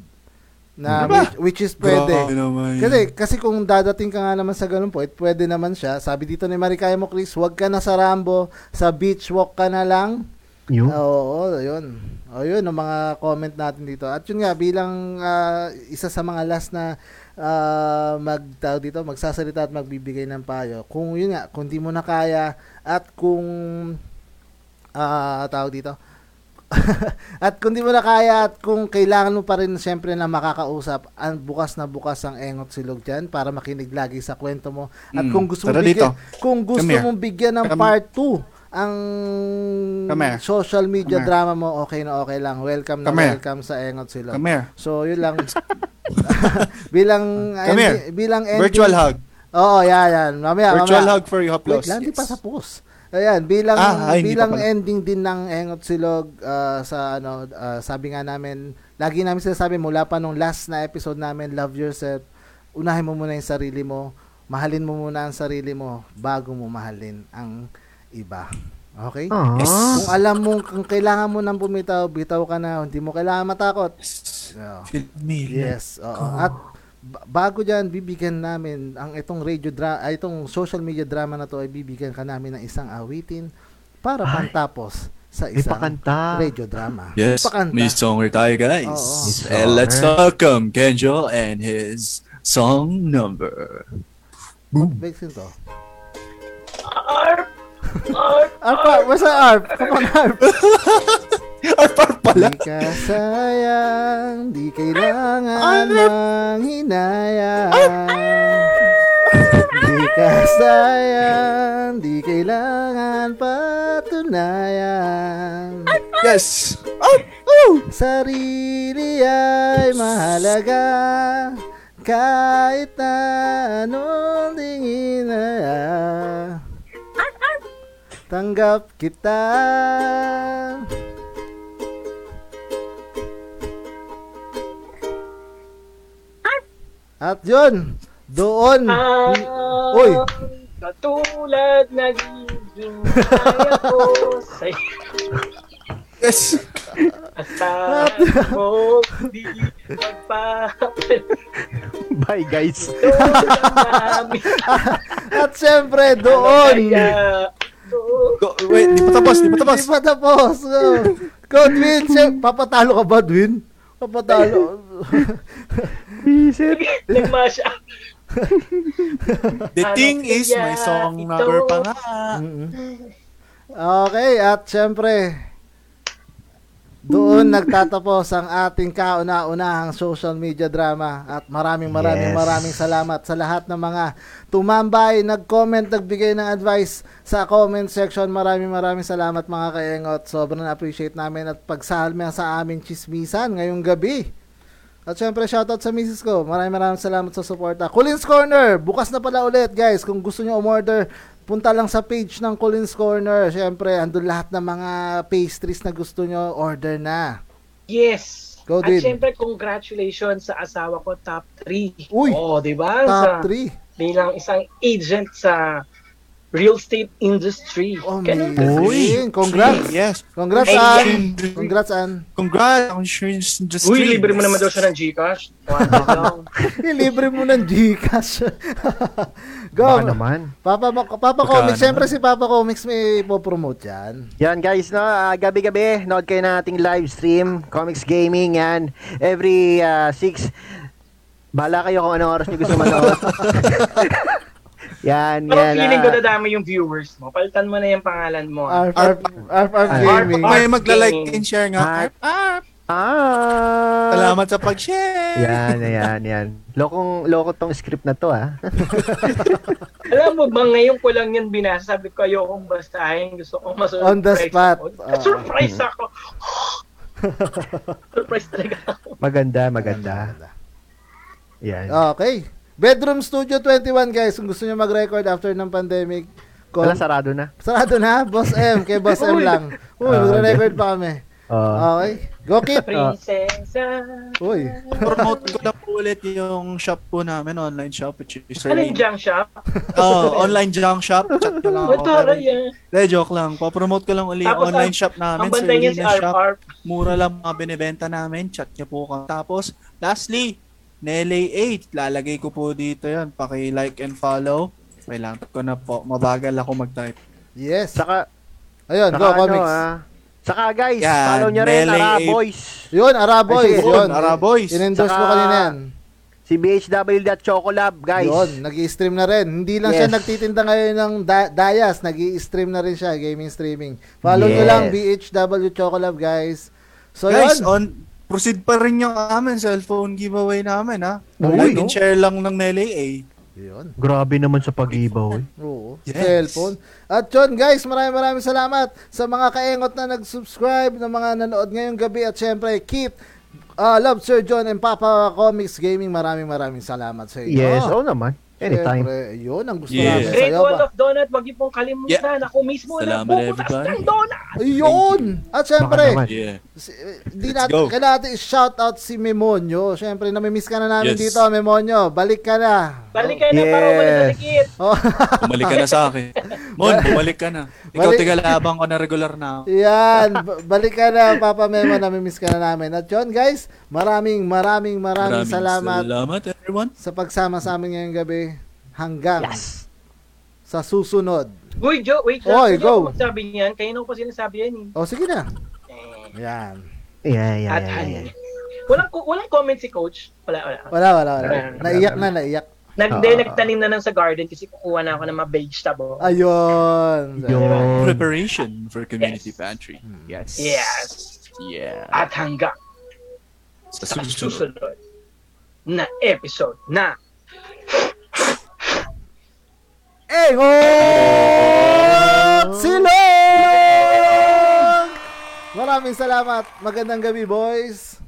Na Ano ba? which, which is pwede. Grabe naman yun. Kasi kasi kung dadating ka nga naman sa ganun point, pwede naman siya. Sabi dito ni Marikaya mo, Chris, wag ka na sa Rambo, sa beach walk ka na lang. Yun. Oo, yun. O O yun, ang mga comment natin dito. At yun nga, bilang ah, isa sa mga last na ah, mag, tawag dito, magsasalita at magbibigay ng payo. Kung yun nga, kung di mo na kaya at kung ah tawag dito, at kung di mo na kaya at kung kailangan mo pa rin siyempre na makakausap, ang bukas na bukas ang engot silog dyan para makinig lagi sa kwento mo. At Mm, kung gusto mo tara bigyan, dito. kung gusto here. mong bigyan ng Come- part 2 ang here. social media here. drama mo, okay na okay lang. Welcome na Come here. welcome sa engot silog. Come here. So, yun lang. bilang Come here. ending- bilang ending. Virtual hug. Oo, yan, yan. Mamaya, Virtual mamaya. hug for you, Wait Haplos. lang, di pa tapos. Ayan, bilang Ah, ay, bilang ending din ng Engot Silog ah, sa ano ah, sabi nga namin, lagi namin sinasabi mula pa nung last na episode namin, love yourself. Unahin mo muna yung sarili mo. Mahalin mo muna ang sarili mo bago mo mahalin ang iba. Okay? Ah. Kung alam mo kung kailangan mo nang bumitaw, bitaw ka na. Hindi mo kailangan matakot. Oo. Feel me. Yes, oo. At bago diyan bibigyan namin ang itong radio dra ay itong social media drama na to ay bibigyan ka namin ng isang awitin para pantapos sa isang pakanta. radio drama. Yes, Pakanta. may songer tayo guys. Oo. And let's songer. welcome Kenjo and his song number. What makes it to? Arp! Arp! Arp, where's the arp? Come on, arp. Arpar pala. Di ka sayang, di kailangan ng hinayang. Di ka sayang, di kailangan patunayan. Yes. Sarili ay mahalaga kahit na anong tingin na tanggap kita. At yun, doon. Ah, Uy. Katulad nagiging kaya ko sa'yo Yes. at saan mo di magpapalit Bye, guys. At syempre, doon. Go, wait, di pa tapos, di pa tapos. Di pa tapos. Godwin, syem- papatalo ka ba, Dwin? Papatalo. Visit. nagmash up The Ano thing is, may song ito? number pa nga. Okay, at syempre, doon nagtatapos ang ating kauna-unahang social media drama at maraming maraming Yes. maraming salamat sa lahat ng mga tumambay, nag-comment, nagbigay ng advice sa comment section. Maraming maraming salamat mga kaengot. Sobrang appreciate namin at pagsalme sa aming chismisan ngayong gabi. At syempre, shoutout sa misis ko. Maraming maraming salamat sa suporta. Colin's Corner, bukas na pala ulit, guys. Kung gusto nyo umorder, punta lang sa page ng Colin's Corner. Syempre, andun lahat ng mga pastries na gusto nyo, order na. yes Go, at Din. syempre congratulations sa asawa ko top 3 Uy, oh di ba Top 3. bilang isang agent sa real estate industry Oh, Ganun amazing. Congrats. Yes. Congrats, Ay, An. yeah. Congrats, An. Congrats. on insurance industry. Uy, libre mo naman daw siya ng Gcash. One lang. Ilibre mo ng Gcash. Go. Baka naman. Papa, Papa Baka Comics. Siyempre si Papa Comics may ipopromote yan. Yan guys, no, ah, gabi-gabi, nood kayo ng ating live stream, Comics Gaming, yan. Every 6, bala kayo kung anong oras nyo gusto manood. yan, Pero yan. feeling ko ah. dadami yung viewers mo. Palitan mo na yung pangalan mo. ah. Arf, arf, arf, arf Arf, Gaming. May magla-like and share nga. Arp. Arp. ah! Salamat sa pag-share. Yan, yan, yan. Lokong, loko tong script na to, ah. Alam mo ba, ngayon ko lang yan binasa. Sabi ko, ayokong basahin. Gusto kong masurprise On the spot. Ako. Ah. Surprise ako. Surprise talaga ako. Maganda, maganda. Yan. Okay. Bedroom Studio 21 guys, kung gusto niyo mag-record after ng pandemic, call. Wala, sarado na. Sarado na, Boss M, kay Boss M lang. Uy, Ah, magre-record pa kami. Oh. Okay. Go Kit. Prinsesa. Uy. Promote ko lang po ulit yung shop po namin, online shop, which is Ano yung junk shop? Oh, online junk shop. Chat ko lang ako. pero-? De, joke lang. Pa-promote ko lang uli yung online ang- shop namin. Ang bantay niya si Arp Shop. Arp. Mura lang mga binibenta namin. Chat niyo po ka. Tapos, lastly, Nelly 8. Lalagay ko po dito yan. Paki-like and follow. Kailangan ko na po. Mabagal ako mag-type. Yes. Saka, Ayun, saka go ano, comics. ah, Saka guys, Yan, follow nyo rin, Melee Ara. Boys. Yun, Araboys. Ay, sige. Yun. Yun, Araboys. In-endorse mo Saka- kanina yan. Si BHW.Chocolab, guys. Yun, nag stream na rin. Hindi lang siya Yes. nagtitinda ngayon ng da- Dayas, nag stream na rin siya, gaming streaming. Follow nyo Yes. lang, BHW Chocolab, guys. So, Guys, yun. on proceed pa rin yung amin cellphone giveaway namin ha. Oo, like no? share lang ng NLA. Yun. Grabe naman sa pag-ibaw. eh. Oo. Yes. Cellphone. At yun, guys, maraming maraming salamat sa mga kaengot na nag-subscribe, na mga nanood ngayong gabi. At syempre, keep uh, Love Sir John and Papa Comics Gaming. Maraming maraming salamat sa inyo. Yes, oo naman. Anytime. Syempre, yun ang gusto Yeah. namin Great sa'yo. Wall Ba? of Donut, wag niyo pong kalimutan. Ako mismo na Salamat, bubutas everybody. ng donut. Ayun! At naman. Yeah. si- di Let's natin, go. kailangan natin i-shout out si Memonyo. Syempre, namimiss ka na namin Yes. dito, Memonyo. Balik ka na. Balik kayo na para Yes. umalis sa dikit. Oh. Bumalik ka na sa akin. Mon, bumalik ka na. Ikaw Balik- tigalabang ko na regular na ako. Yan, b- balik ka na, Papa Memo, namimiss ka na namin. At yun, guys, maraming, maraming, maraming, Maraming salamat Salamat, everyone. sa pagsama sa amin ngayong gabi. Hanggang sa susunod. Uy, Joe, wait lang. Oy, go. magsabi niyan. Kayo na ko pa sinasabi yan eh. O, sige na. Eh, Yan. Yeah, yeah, At yeah, ano. yeah. Walang, walang comment si coach. Wala, wala. Wala, wala, wala. Wala. Naiyak na, naiyak. Nag, hindi, nagtanim na lang sa garden kasi kukuha na ako ng mga vegetable. Ayun. Yun. Preparation for community Yes. pantry. Yes. Yes. Yeah. At hanggang Sa sa susunod. susunod na episode na Engot Silong! Maraming salamat. Magandang gabi, boys.